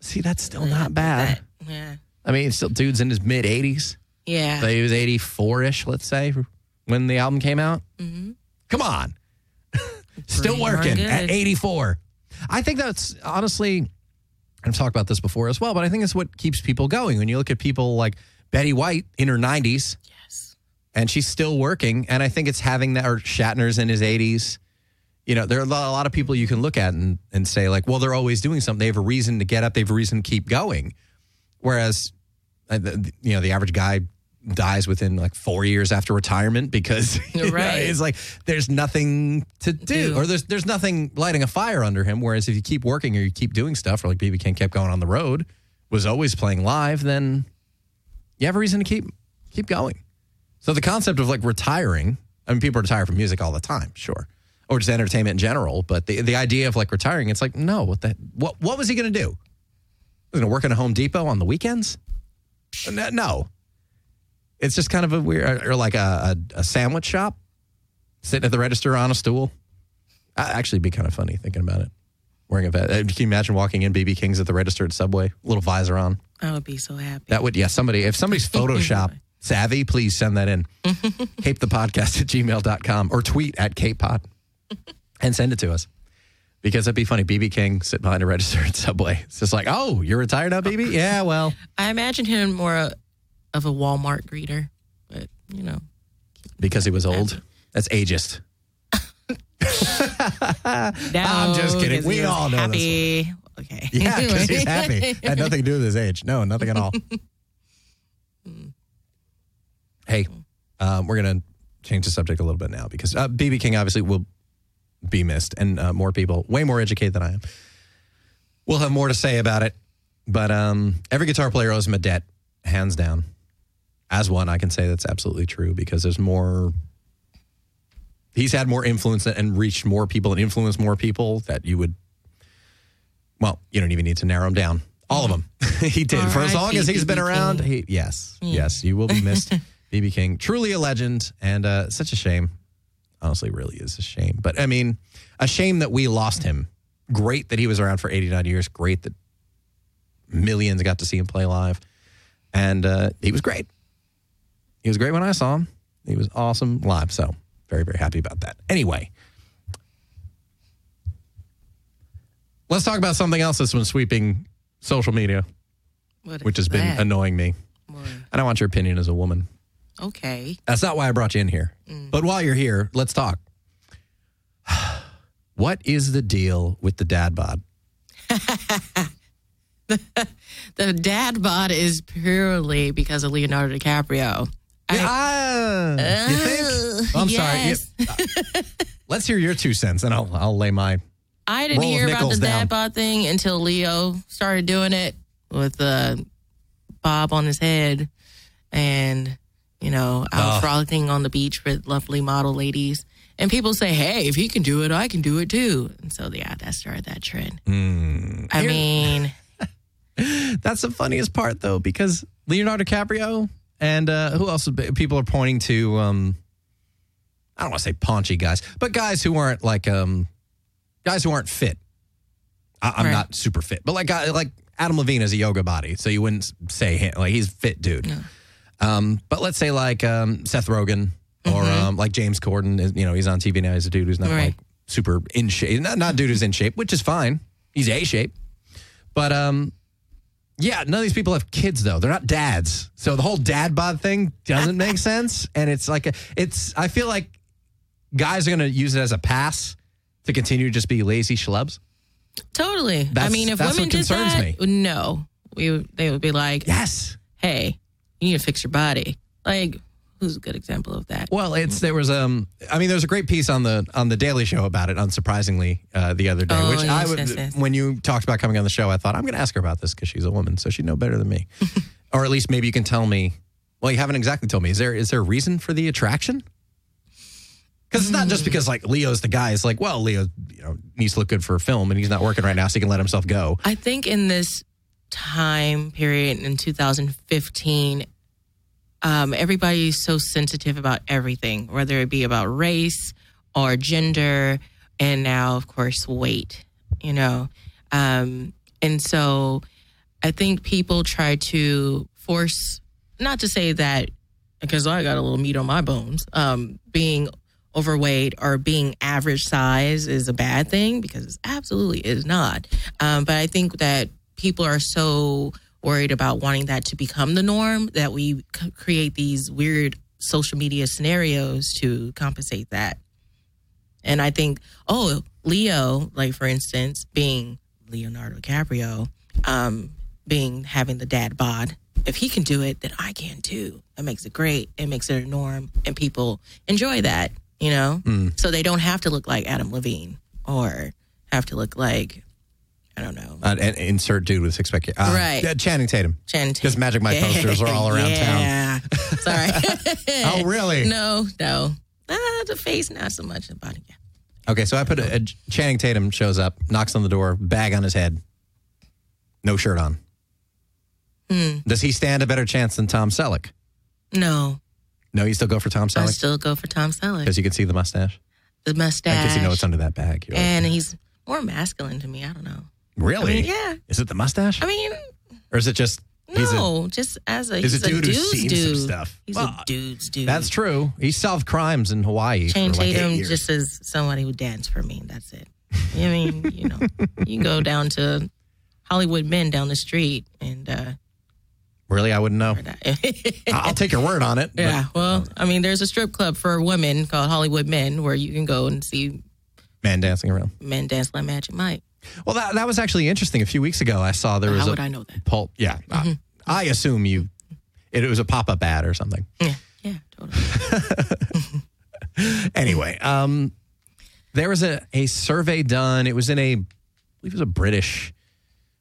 See, that's still not bad. That- yeah. I mean, still dude's in his mid 80s. Yeah. So he was 84 ish, let's say, when the album came out. Mm. Come on. Still Mm-hmm. Working at 84. I think that's honestly, I've talked about this before as well, but I think it's what keeps people going. When you look at people like Betty White in her 90s, yes. and she's still working. And I think it's having that, or Shatner's in his 80s. You know, there are a lot, of people you can look at and, and say, like, well, they're always doing something. They have a reason to get up, they have a reason to keep going. Whereas, uh, you know, the average guy dies within like four years after retirement because you know, it's like there's nothing to do, Do. or there's there's nothing lighting a fire under him. Whereas if you keep working or you keep doing stuff, or like BB King kept going on the road, was always playing live, then you have a reason to keep keep going. So the concept of like retiring, I mean, people retire from music all the time, sure, or just entertainment in general. But the the idea of like retiring, it's like, no, what the what what was he going to do? Was going to work in a Home Depot on the weekends? No. It's just kind of a weird, or like a, a, a sandwich shop, sitting at the register on a stool. Uh, Actually, be kind of funny thinking about it. Wearing a vest. Uh, Can you imagine walking in BB King's at the register at Subway, little visor on? I would be so happy. That would, yeah, somebody, if somebody's Photoshop savvy, please send that in. Cape the podcast at gmail.com or tweet at Cape Pod and send it to us. Because it'd be funny. BB King sitting behind a register at Subway. It's just like, oh, you're retired now, BB? Yeah, well, I imagine him more of a Walmart greeter, but you know, because he was old. That's ageist. no, just kidding. We all know this happy. Okay. Yeah, because he's happy. Had nothing to do with his age. No, nothing at all. hey, um, we're going to change the subject a little bit now because uh, BB King obviously will be missed, and uh, more people, way more educated than I am, will have more to say about it. But um, every guitar player owes him a debt, hands down. As one, I can say that's absolutely true because there's more. He's had more influence and reached more people and influenced more people that you would well, you don't even need to narrow them down. All of them. he did. For as long as he's been BB around, he, yes, yes, you will be missed. BB King, truly a legend and uh, such a shame. Honestly, really is a shame. But I mean, a shame that we lost him. Great that he was around for 89 years. Great that millions got to see him play live. And uh, he was great. He was great when I saw him. He was awesome live. So, very, very happy about that. Anyway, let's talk about something else that's been sweeping social media, What which has been annoying me. What? And I want your opinion as a woman. Okay. That's not why I brought you in here. Mm. But while you're here, let's talk. what is the deal with the dad bod? The dad bod is purely because of Leonardo DiCaprio. I- Ah, you think? Uh, I'm yes. sorry. You- let's hear your two cents, and I'll I'll lay my. I didn't hear about the down. dad bod thing until Leo started doing it with the bob on his head and, you know, out Ugh. frolicking on the beach with lovely model ladies. And people say, hey, if he can do it, I can do it too. And so, yeah, that started that trend. Hmm. I mean, That's the funniest part, though, because Leonardo DiCaprio and uh, who else? People are pointing to. Um, I don't want to say paunchy guys, but guys who aren't like um, guys who aren't fit. I, I'm Right. not super fit, but like guy- like Adam Levine is a yoga body, so you wouldn't say him like he's fit dude. Um, but let's say like um, Seth Rogen or um, like James Corden. Is, you know, he's on TV now. He's a dude who's not Right. like super in shape. Not not dude who's in shape, which is fine. He's a shape, but um, yeah, none of these people have kids though. They're not dads. So the whole dad bod thing doesn't make sense. And it's like a, it's I feel like guys are gonna use it as a pass to continue to just be lazy schlubs. totally. I mean, if that's women what did concerns that, no, we they would be like, Yes. hey, you need to fix your body. Like, who's a good example of that? Well, it's there was um I mean there's a great piece on the on the Daily Show about it unsurprisingly uh, the other day Oh, which I yes, would yes, yes. when you talked about coming on the show I thought I'm going to ask her about this cuz she's a woman so she'd know better than me. or at least maybe you can tell me well you haven't exactly told me is there is there a reason for the attraction? Cuz it's not just because like Leo's the guy it's like well Leo you know, needs to look good for a film, and he's not working right now, so he can let himself go. I think in this time period in 2015, um, everybody's so sensitive about everything, whether it be about race or gender, and now, of course, weight, you know. Um, and so I think people try to force, not to say that, because I got a little meat on my bones, um, being overweight or being average size is a bad thing because it absolutely is not. Um, but I think that people are so worried about wanting that to become the norm that we c- create these weird social media scenarios to compensate that. And I think, oh, Leo, like for instance, being Leonardo DiCaprio, um, being having the dad bod, if he can do it, then I can too. That makes it great. It makes it a norm, and people enjoy that. You know, so they don't have to look like Adam Levine or have to look like I don't know. Uh, and insert dude with six pack. Uh, Right. yeah, Channing Tatum. Channing Tatum. Because Magic Mike posters are all around town. yeah. Sorry. Oh, really? No, no. Ah, the face, not so much the body. Yeah. Okay, so I put a, a Channing Tatum shows up, knocks on the door, bag on his head, no shirt on. Hmm. Does he stand a better chance than Tom Selleck? No, No, you still go for Tom Selleck. I still go for Tom Selleck. because you can see the mustache. The mustache. Because you know it's under that bag. You're and he's more masculine to me. I don't know. Really? I mean, yeah. Is it the mustache, I mean, or is it just? he's a- no, just as a he's a dude who's dude's seen dude. some stuff. He's Well, a dude's dude. That's true. He solved crimes in Hawaii for like eight Tatum years. just as somebody who danced for me. That's it. I mean, you know, you go down to Hollywood men down the street and uh really, I wouldn't know. I'll take your word on it. but- yeah, well, I mean, there's a strip club for women called Hollywood Men where you can go and see men dancing around. men dance like Magic Mike. Well, that that was actually interesting. A few weeks ago, I saw there was How a would I know that? pulp. Yeah, I, I assume you. It, was a pop up ad or something. Yeah, yeah, totally. Anyway, um, there was a, a survey done. It was in a, I believe it was a British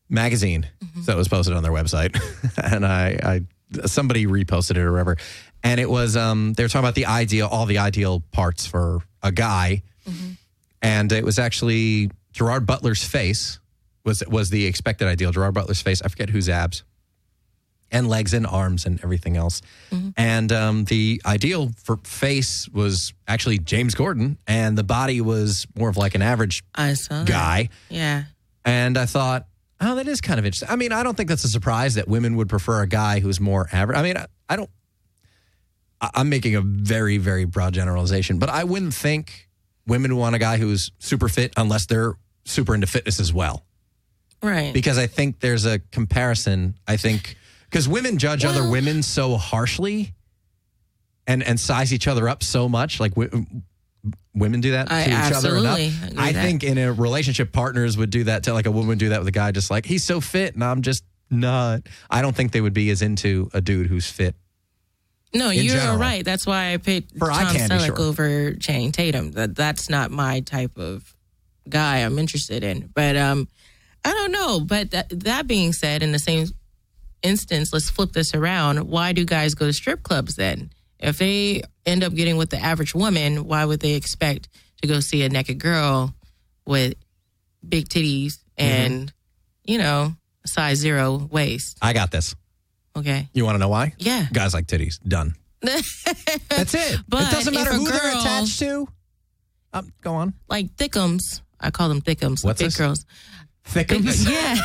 magazine that was posted on their website, and I, I somebody reposted it or whatever, and it was um they were talking about the ideal, all the ideal parts for a guy, and it was actually Gerard Butler's face was was the expected ideal. Gerard Butler's face. I forget whose abs. And legs and arms and everything else. And um, the ideal for face was actually James Corden, and the body was more of like an average saw that. guy. Yeah. And I thought, oh, that is kind of interesting. I mean, I don't think that's a surprise that women would prefer a guy who's more average. I mean, I, I don't. I- I'm making a very, very broad generalization, but I wouldn't think women want a guy who's super fit unless they're super into fitness as well. Right. Because I think there's a comparison. I think because women judge other women so harshly and and size each other up so much. Like w- women do that to each other enough. absolutely I that. think in a relationship, partners would do that to like a woman would do that with a guy, just like he's so fit and I'm just not. I don't think they would be as into a dude who's fit. No, you're general. right. That's why I picked For Tom Selleck sure. over Channing Tatum. That that's not my type of guy I'm interested in. But um, I don't know. But that, that being said, in the same instance, let's flip this around. Why do guys go to strip clubs then? If they end up getting with the average woman, why would they expect to go see a naked girl with big titties and you know size zero waist? I got this. Okay, You want to know why? yeah. Guys like titties. Done. That's it. But it doesn't matter who they're attached to. Um, go on. like thickums. I call them thickums. What's thick this? girls. Thickums. Yeah.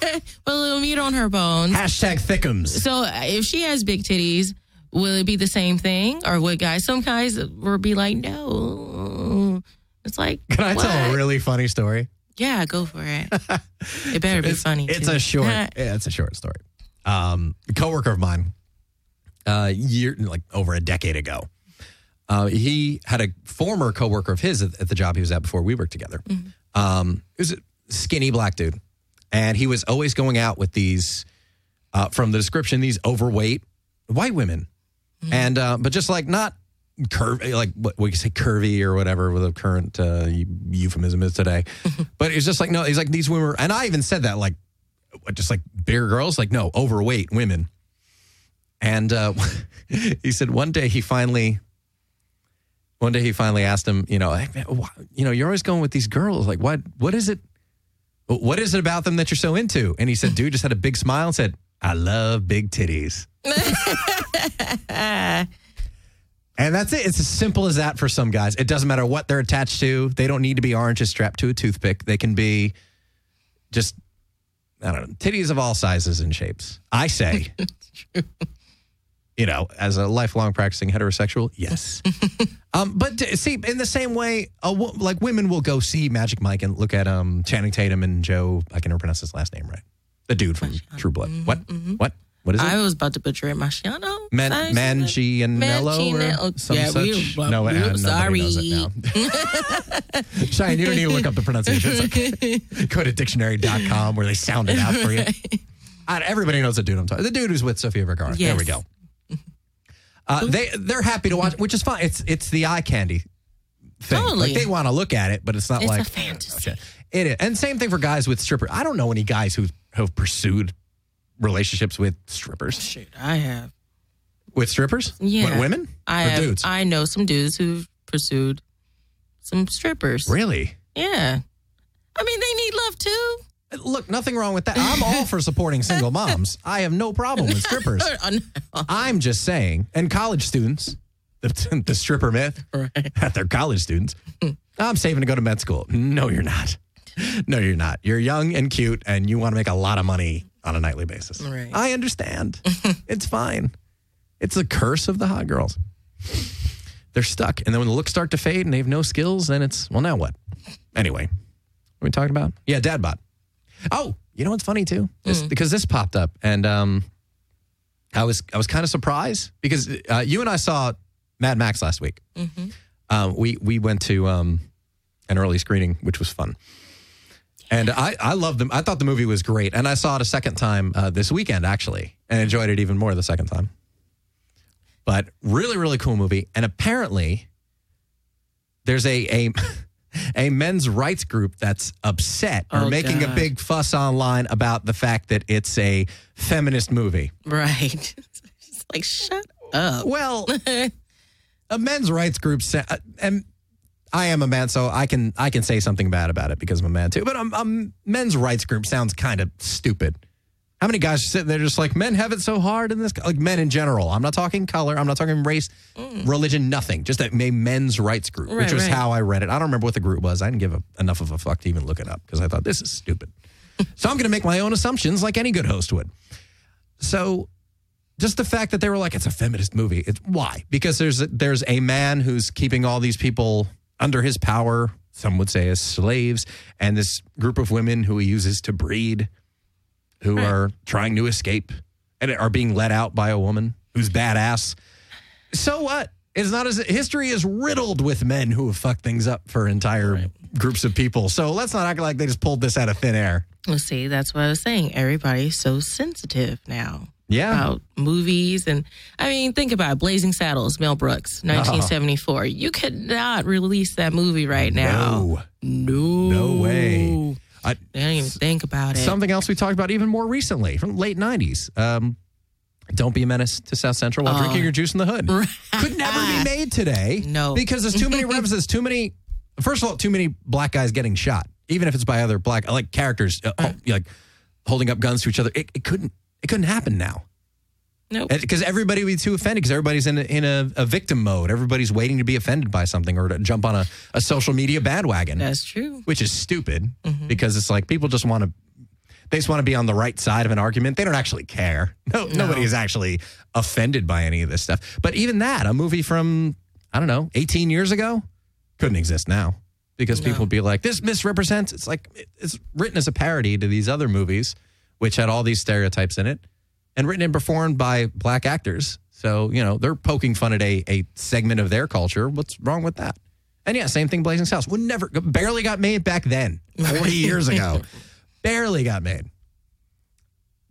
Put a little meat on her bones. Hashtag thickums. So uh, if she has big titties, will it be the same thing? Or would guys, some guys will be like, no. It's like, Can I what? tell a really funny story? Yeah, go for it. It better be it's, funny. It's too. a short. yeah, it's a short story. Um, a coworker of mine, uh, year like over a decade ago, uh, he had a former coworker of his at, at the job he was at before we worked together. Um, he was a skinny black dude, and he was always going out with these, uh, from the description, these overweight white women, and uh, but just like not curvy, like what we say curvy or whatever with a current uh, euphemism is today. but it's just like no, he's like these women, were, and I even said that like just like bigger girls, like no, overweight women. And uh, he said one day he finally One day he finally asked him, you know, hey, man, why- you know, you're always going with these girls. Like, what? What is it? What is it about them that you're so into? And he said, dude just had a big smile and said, I love big titties. and that's it. It's as simple as that for some guys. It doesn't matter what they're attached to. They don't need to be oranges strapped to a toothpick. They can be just, I don't know, titties of all sizes and shapes. I say, you know, as a lifelong practicing heterosexual, yes. um, but see, in the same way, a, like women will go see Magic Mike and look at um, Channing Tatum and Joe. I can never pronounce his last name right. The dude from True Blood. What? What? What is it? I was about to butcher it. Marciano? Man, Mangianello Mangianello. or Yeah, we- such? no, we- uh, sorry. knows it now. Shane, you don't need to look up the pronunciation. Like, go to dictionary.com where they sound it out for you. Uh, everybody knows the dude I'm talking. The dude who's with Sofia Vergara. There we go. Uh, they they're happy to watch, which is fine. It's it's the eye candy thing. Totally. Like they want to look at it, but it's not It's a like fantasy. It is, and same thing for guys with strippers. I don't know any guys who have pursued relationships with strippers. Shoot, I have. With strippers? Yeah. With women? I or have, dudes? I know some dudes who've pursued some strippers. really? Yeah. I mean, they need love too. Look, nothing wrong with that. I'm all for supporting single moms. I have no problem with strippers. I'm just saying, and college students, the, the stripper myth, Right. that they're college students. I'm saving to go to med school. No, you're not. No, you're not. You're young and cute, and you want to make a lot of money on a nightly basis. Right. I understand. it's fine. It's the curse of the hot girls. They're stuck. And then when the looks start to fade and they have no skills, then it's, well, now what? Anyway, what are we talking about? Yeah, dad bod. Oh, you know what's funny too? This, Because this popped up, and um, I was I was kind of surprised because uh, you and I saw Mad Max last week. Um, we we went to um, an early screening, which was fun, and I I loved them. I thought the movie was great, and I saw it a second time uh, this weekend actually, and enjoyed it even more the second time. But really, really cool movie, and apparently there's a a. A men's rights group that's upset or Oh, making a big fuss online about the fact that it's a feminist movie. Right. It's like, shut up. Well, a men's rights group, uh, and I am a man, so I can I can say something bad about it because I'm a man too. But a, a men's rights group sounds kind of stupid. How many guys are sitting there just like men have it so hard in this? Like men in general. I'm not talking color. I'm not talking race, mm. religion, nothing. Just that men's rights group, which Right, was right. how I read it. I don't remember what the group was. I didn't give a, enough of a fuck to even look it up because I thought this is stupid. so I'm going to make my own assumptions like any good host would. So just the fact that they were like it's a feminist movie it's why because there's a, there's a man who's keeping all these people under his power some would say as slaves and this group of women who he uses to breed who are trying to escape and are being let out by a woman who's badass so what it's not as history is riddled with men who have fucked things up for entire groups of people so let's not act like they just pulled this out of thin air Well, see, that's what I was saying. Everybody's so sensitive now yeah about movies. And I mean, think about it. Blazing Saddles, Mel Brooks, uh-huh. 1974. You could not release that movie right now. no No. no way I, They don't even think about it. Something else we talked about even more recently from late 90s. Um, don't be a menace to South Central while drinking your juice in the hood. Could never be made today. No. Because there's too many references, there's too many, first of all, too many black guys getting shot, even if it's by other black, like characters, uh, like holding up guns to each other. It, it couldn't, it couldn't happen now. Nope. Because everybody would be too offended because everybody's in a, in a, a victim mode. Everybody's waiting to be offended by something or to jump on a, a social media bandwagon That's true. which is stupid mm-hmm. because it's like people just want to they just want to be on the right side of an argument. They don't actually care. No, nobody is actually offended by any of this stuff. But even that, a movie from I don't know, 18 years ago, couldn't exist now because people would be like, "This misrepresents." It's like it's written as a parody to these other movies, which had all these stereotypes in it, and written and performed by black actors. So you know they're poking fun at a a segment of their culture. What's wrong with that? And yeah, same thing. Blazing Saddles would never, barely got made back then, 40 years ago. Barely got made.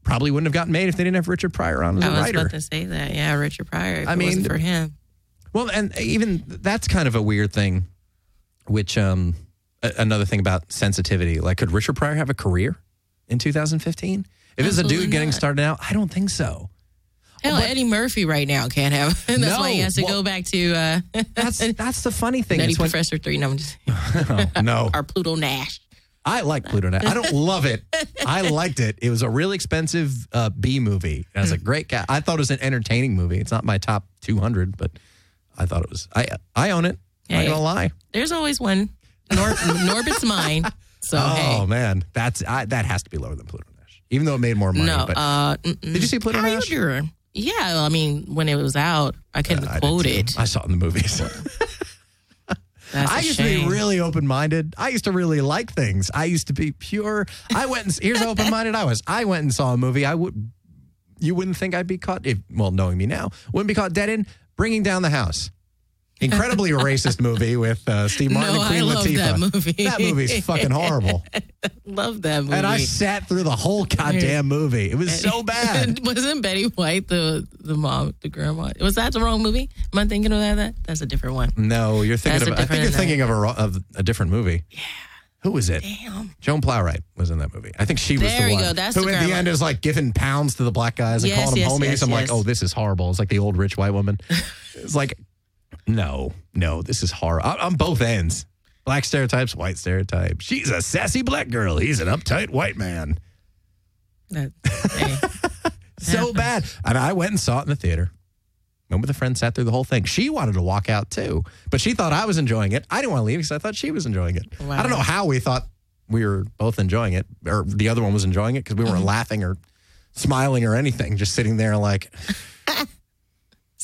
Probably wouldn't have gotten made if they didn't have Richard Pryor on as I a was writer. about to say that. Yeah, Richard Pryor. If I it wasn't mean, for him. Well, and even that's kind of a weird thing, which um a- another thing about sensitivity. Like, could Richard Pryor have a career in 2015? If it's a dude getting started out, I don't think so. Hell, Eddie Murphy right now can't have. That's No, why he has to well- go back to uh, That's that's the funny thing. Nutty It's when- Professor Three. No, I'm just no, or Pluto Nash. I like Pluto Nash. I don't love it. I liked it. It was a really expensive uh, B movie. It was a great cast. I thought it was an entertaining movie. It's not my top 200, but I thought it was. I I own it. I'm not gonna lie. There's always one. Nor- Norbit's mine. So Oh hey, man, that's I, that has to be lower than Pluto Nash, even though it made more money. no. but Uh, did you see Pluto Nash? doing? Yeah, I mean, when it was out, I couldn't I did quote too. it. I saw it in the movies. I used to be really open minded. I used to really like things. I used to be pure. I went and here's how open minded I was. I went and saw a movie. I would, you wouldn't think I'd be caught. If, well, knowing me now, wouldn't be caught dead in bringing down the house. Incredibly racist movie with uh, Steve Martin No, and Queen I love Latifah. that movie. That movie's fucking horrible. Love that movie. And I sat through the whole goddamn movie. It was so bad. Wasn't Betty White the the mom, the grandma? Was that the wrong movie? Am I thinking of that? that? That's a different one. No, you're thinking That's of. I think you're thinking of a of a different movie. Yeah. Who was it? Damn. Joan Plowright was in that movie. I think she was There the one. go. That's who the at the end is like giving pounds to the black guys and Yes, calling them yes, homies. yes, I'm like, oh, this is horrible. It's like the old rich white woman. it's like, no, no, this is horrible. On both ends. Black stereotypes, white stereotypes. She's a sassy black girl. He's an uptight white man. That, hey. So bad. And I went and saw it in the theater. With a friend, sat through the whole thing. She wanted to walk out too, but she thought I was enjoying it. I didn't want to leave because I thought she was enjoying it. I don't know how we thought we were both enjoying it, or the other one was enjoying it because we weren't uh-huh. laughing or smiling or anything, just sitting there like,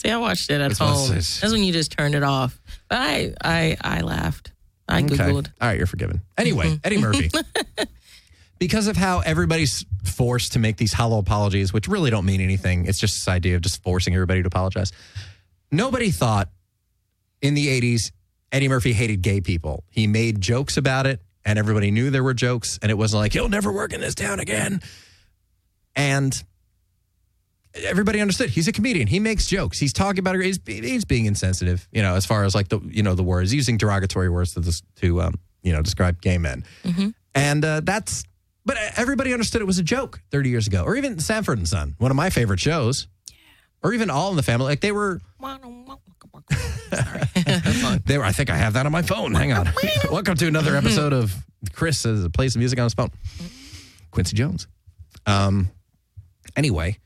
See, I watched it at It's home. That's when you just turned it off. But I, I, I laughed. I okay, googled. all right, you're forgiven. Anyway, mm-hmm. Eddie Murphy. because of how everybody's forced to make these hollow apologies, which really don't mean anything. It's just this idea of just forcing everybody to apologize. Nobody thought in the 80s Eddie Murphy hated gay people. He made jokes about it, and everybody knew there were jokes, and it wasn't like, he'll never work in this town again. And everybody understood he's a comedian. He makes jokes. He's talking about it. He's, he's being insensitive, you know, as far as like the, you know, the words, using derogatory words to, this, to um, you know, describe gay men. And uh, that's, but everybody understood it was a joke 30 years ago. Or even Sanford and Son, one of my favorite shows. Or even All in the Family. Like they were, they were, I think I have that on my phone. Hang on. Welcome to another episode of Chris plays the music on his phone. Quincy Jones. Um, anyway,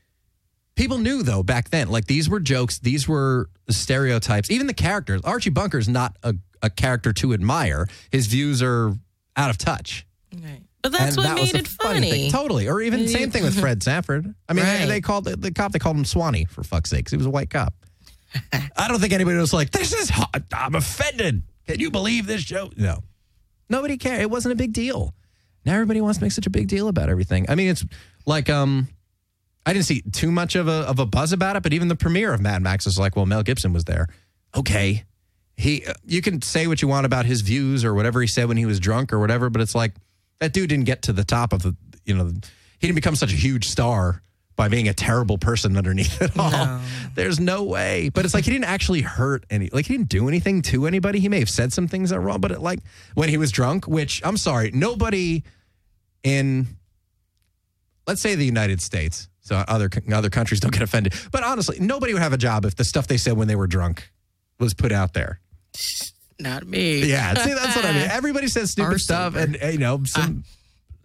people knew though back then, like these were jokes, these were stereotypes. Even the characters. Archie Bunker's not a, a character to admire. His views are out of touch. Right. But that's And what that made it funny thing. Totally. Or even same thing with Fred Sanford. I mean, they, Right. they called the, the cop. They called him Swanee for fuck's sake. he was a white cop. I don't think anybody was like, "This is hot. I'm offended." Can you believe this joke? No, nobody cared. It wasn't a big deal. Now everybody wants to make such a big deal about everything. I mean, it's like um, I didn't see too much of a of a buzz about it, but even the premiere of Mad Max was like, "Well, Mel Gibson was there." Okay, he uh, you can say what you want about his views or whatever he said when he was drunk or whatever, but it's like that dude didn't get to the top of the you know he didn't become such a huge star by being a terrible person underneath it all. There's no way. But it's like he didn't actually hurt any like he didn't do anything to anybody. He may have said some things that were wrong, but it, like when he was drunk, which I'm sorry, nobody in let's say the United States, so other other countries don't get offended. But honestly, nobody would have a job if the stuff they said when they were drunk was put out there. Not me. Yeah, see, that's what I mean. Everybody says stupid Or stuff, sober. and uh, you know, some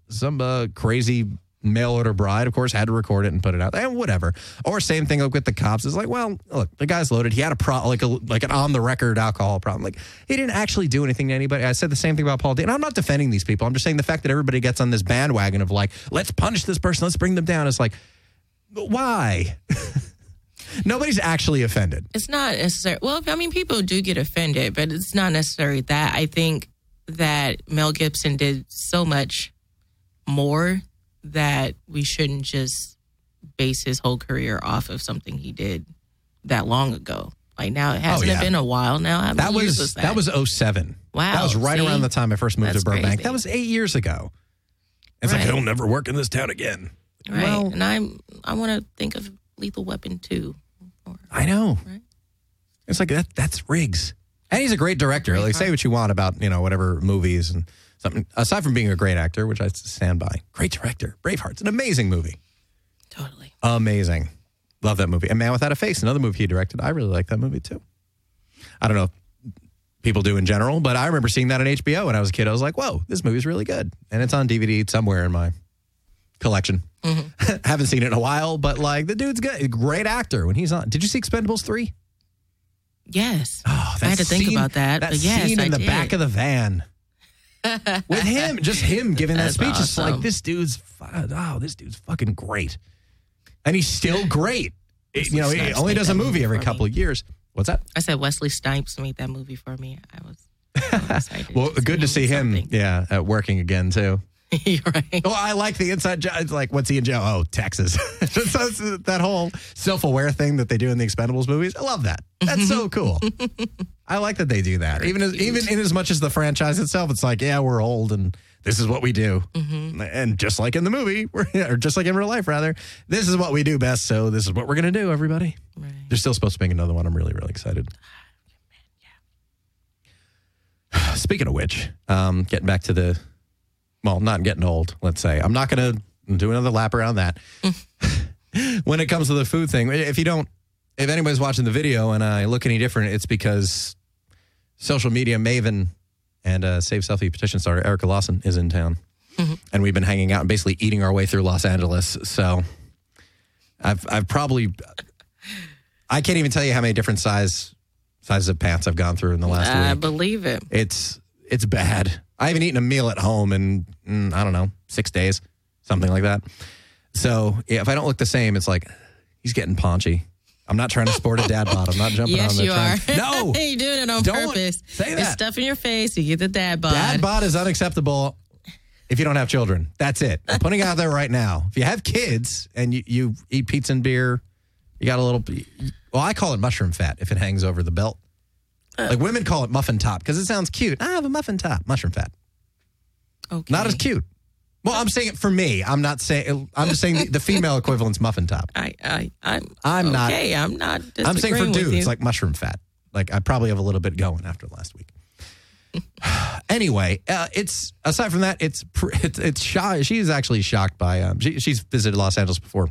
some uh, crazy mail order bride, of course, had to record it and put it out and whatever. Or same thing like with the cops. It's like, well, look, the guy's loaded. He had a pro, like a like an on the record alcohol problem. Like he didn't actually do anything to anybody. I said the same thing about Paula Deen. I'm not defending these people. I'm just saying the fact that everybody gets on this bandwagon of like, let's punish this person, let's bring them down. It's like, why? Nobody's actually offended. It's not necessary. Well, I mean, people do get offended, but it's not necessarily that. I think that Mel Gibson did so much more that we shouldn't just base his whole career off of something he did that long ago. Like now, it oh, hasn't Oh, yeah. been a while now. How That was was that was 07. Wow, That was right see? around the time I first moved That's to Burbank. crazy. That was eight years ago. It's like Right. he'll never work in this town again. right. Well, and I'm I want to think of Lethal Weapon too. I know. Right. It's like that. That's Riggs, and he's a great director. Like say what you want about you know whatever movies and something. Aside from being a great actor, which I stand by, great director. Braveheart's an amazing movie. Totally. Amazing. Love that movie. And Man Without a Face, another movie he directed. I really like that movie too. I don't know if people do in general, but I remember seeing that on HBO when I was a kid. I was like, whoa, this movie's really good. And it's on DVD somewhere in my collection. Mm-hmm. Haven't seen it in a while, but like the dude's good. Great actor when he's on. Did you see Expendables 3? Yes. Oh, I had to think about that. That but yes, scene in I the did. back of the van with him, just him giving that That's speech. It's like this dude's, oh, this dude's fucking great, and he's still great. It- you know, he Snipes only made does a that movie movie every for couple me. of years. What's that? I said Wesley Snipes made that movie for me. I was so excited. Well, good to see him. something. Yeah, uh, working again too. You're right. Oh, I like the inside job. It's like, what's he in jail? Oh, Texas. That's- that's- that whole self-aware thing that they do in the Expendables movies. I love that. That's so cool. I like that they do that. even as, even in as much as the franchise itself, it's like, yeah, we're old and this is what we do. Mm-hmm. And just like in the movie, or just like in real life, rather, this is what we do best. So this is what we're gonna do, everybody. Right. They're still supposed to make another one. I'm really, really excited. Ah, Speaking of which, um, getting back to the, well, not getting old, let's say. I'm not going to do another lap around that. Mm. when it comes to the food thing, if you don't, if anybody's watching the video and I look any different, it's because social media maven and uh, Save Selfie petition starter Erica Lawson is in town. And we've been hanging out and basically eating our way through Los Angeles. So I've, I've probably, I can't even tell you how many different size sizes of pants I've gone through in the last I week. believe it. It's it's bad. I haven't eaten a meal at home in mm, I don't know six days, something like that. So yeah, if I don't look the same, it's like he's getting paunchy. I'm not trying to sport a dad bod. I'm not jumping Yes, on the you are. trend. No, You're doing it on Don't purpose. say that. stuffing your face. You get the dad bod. dad bod is unacceptable if you don't have children. That's it. I'm putting it out there right now. If you have kids and you, you eat pizza and beer, you got a little. Well, I call it mushroom fat if it hangs over the belt. Like women call it muffin top because it sounds cute. I have a muffin top, mushroom fat. Okay. Not as cute. Well, I'm saying it for me. I'm not saying. I'm just saying the, the female equivalent's muffin top. I, I, I'm, I'm not- okay. I'm not. I'm saying for dudes, you. like mushroom fat. Like I probably have a little bit going after last week. anyway, uh, it's aside from that, it's it's, it's shy. She's actually shocked by. Um, she, she's visited Los Angeles before,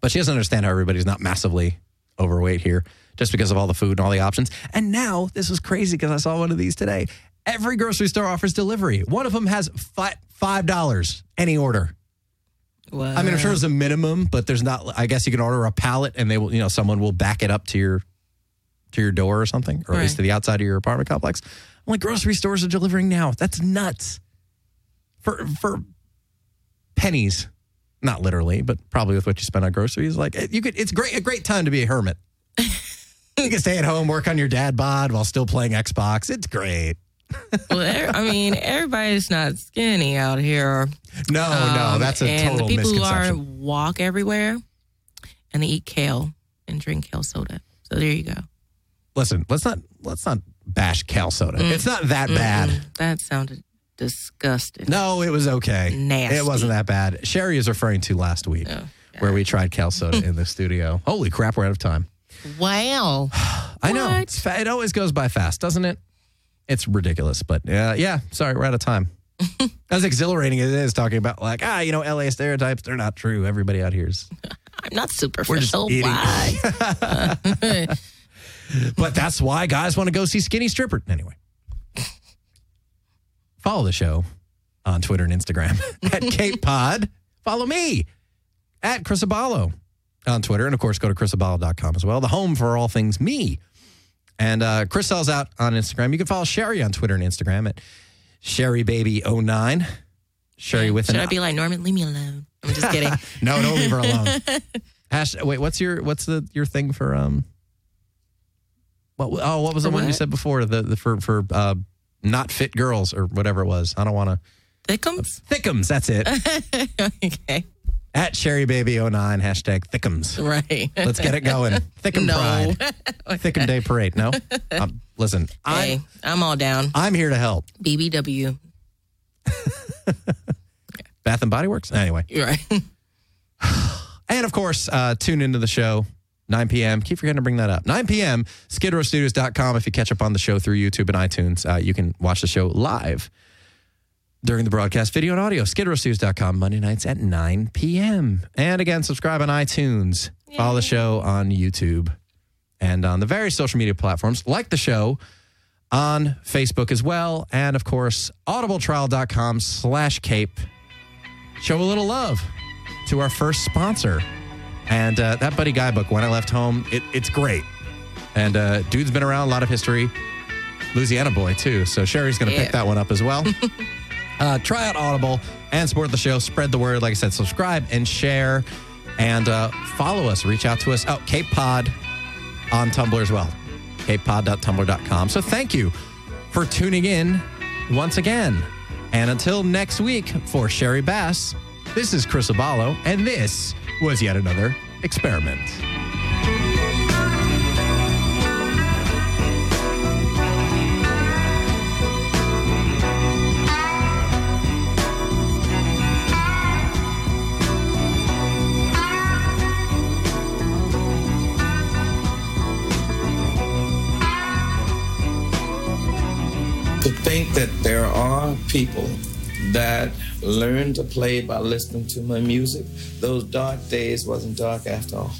but she doesn't understand how everybody's not massively overweight here just because of all the food and all the options. And now this was crazy because I saw one of these today. Every grocery store offers delivery. One of them has fi- five dollars any order. What? I mean, I'm sure there's a minimum, but there's not. I guess you can order a pallet, and they will, you know, someone will back it up to your to your door or something, or at least to the outside of your apartment complex. I'm like, grocery stores are delivering now. That's nuts. For for pennies, not literally, but probably with what you spend on groceries. Like you could, it's great a great time to be a hermit. you can stay at home, work on your dad bod while still playing Xbox. It's great. Well, I mean, everybody's not skinny out here. No, no, Um, that's a and total the people who are walk everywhere and they eat kale and drink kale soda. So there you go. Listen, let's not let's not bash kale soda. It's not that bad. Mm, That sounded disgusting. No, it was okay. Nasty. It wasn't that bad. Sherry is referring to last week, Oh, where we tried kale soda in the studio. Holy crap, we're out of time. Wow. I know. It's fa- it always goes by fast, doesn't it? It's ridiculous, but uh, yeah, sorry, we're out of time. as exhilarating as it is talking about, like, ah, you know, LA stereotypes, they're not true. Everybody out here is. I'm not superficial. Why? But that's why guys want to go see Skinny Stripper. Anyway, follow the show on Twitter and Instagram at Cape Pod. Follow me at Chris Abalo on Twitter. And of course, go to chrisabalo.com as well, the home for all things me. And uh, Chris sells out on Instagram. You can follow Sherry on Twitter and Instagram at SherryBaby09. Sherry with Should an I be like Norman? Leave me alone. I'm just kidding. no, don't leave her alone. Hash, wait, what's your what's the your thing for um? What oh what was the For one you said before the, the for for uh not fit girls or whatever it was. I don't want to Thickums? thickums. That's it. okay. At Sherry Baby 09 hashtag thickums. Right. Let's get it going. Thickum No. Pride. Thickum Day Parade. No, um, listen, Hey, I'm I'm all down. I'm here to help. BBW. Bath and Body Works. Anyway, You're right. And of course, uh, tune into the show 9 p.m. Keep forgetting to bring that up. 9 p.m. SkidrowStudios.com. If you catch up on the show through YouTube and iTunes, uh, you can watch the show live. During the broadcast, video and audio, skidrowstudios.com, Monday nights at 9 p.m. And again, subscribe on iTunes, follow the show on YouTube, and on the various social media platforms. Like the show on Facebook as well. And of course, audibletrial.com slash cape. Show a little love to our first sponsor. And uh, that Buddy Guy book, When I Left Home, it, it's great. And uh, dude's been around, a lot of history. Louisiana boy, too. So Sherry's going to pick that one up as well. uh, try out Audible and support the show. Spread the word. Like I said, subscribe and share. And uh, follow us. Reach out to us. Oh, Cape Pod on Tumblr as well. capepod.tumblr.com. So thank you for tuning in once again. And until next week, for Sherry Bass, this is Chris Abalo, and this was yet another experiment. Think that there are people that learn to play by listening to my music, those dark days wasn't dark after all.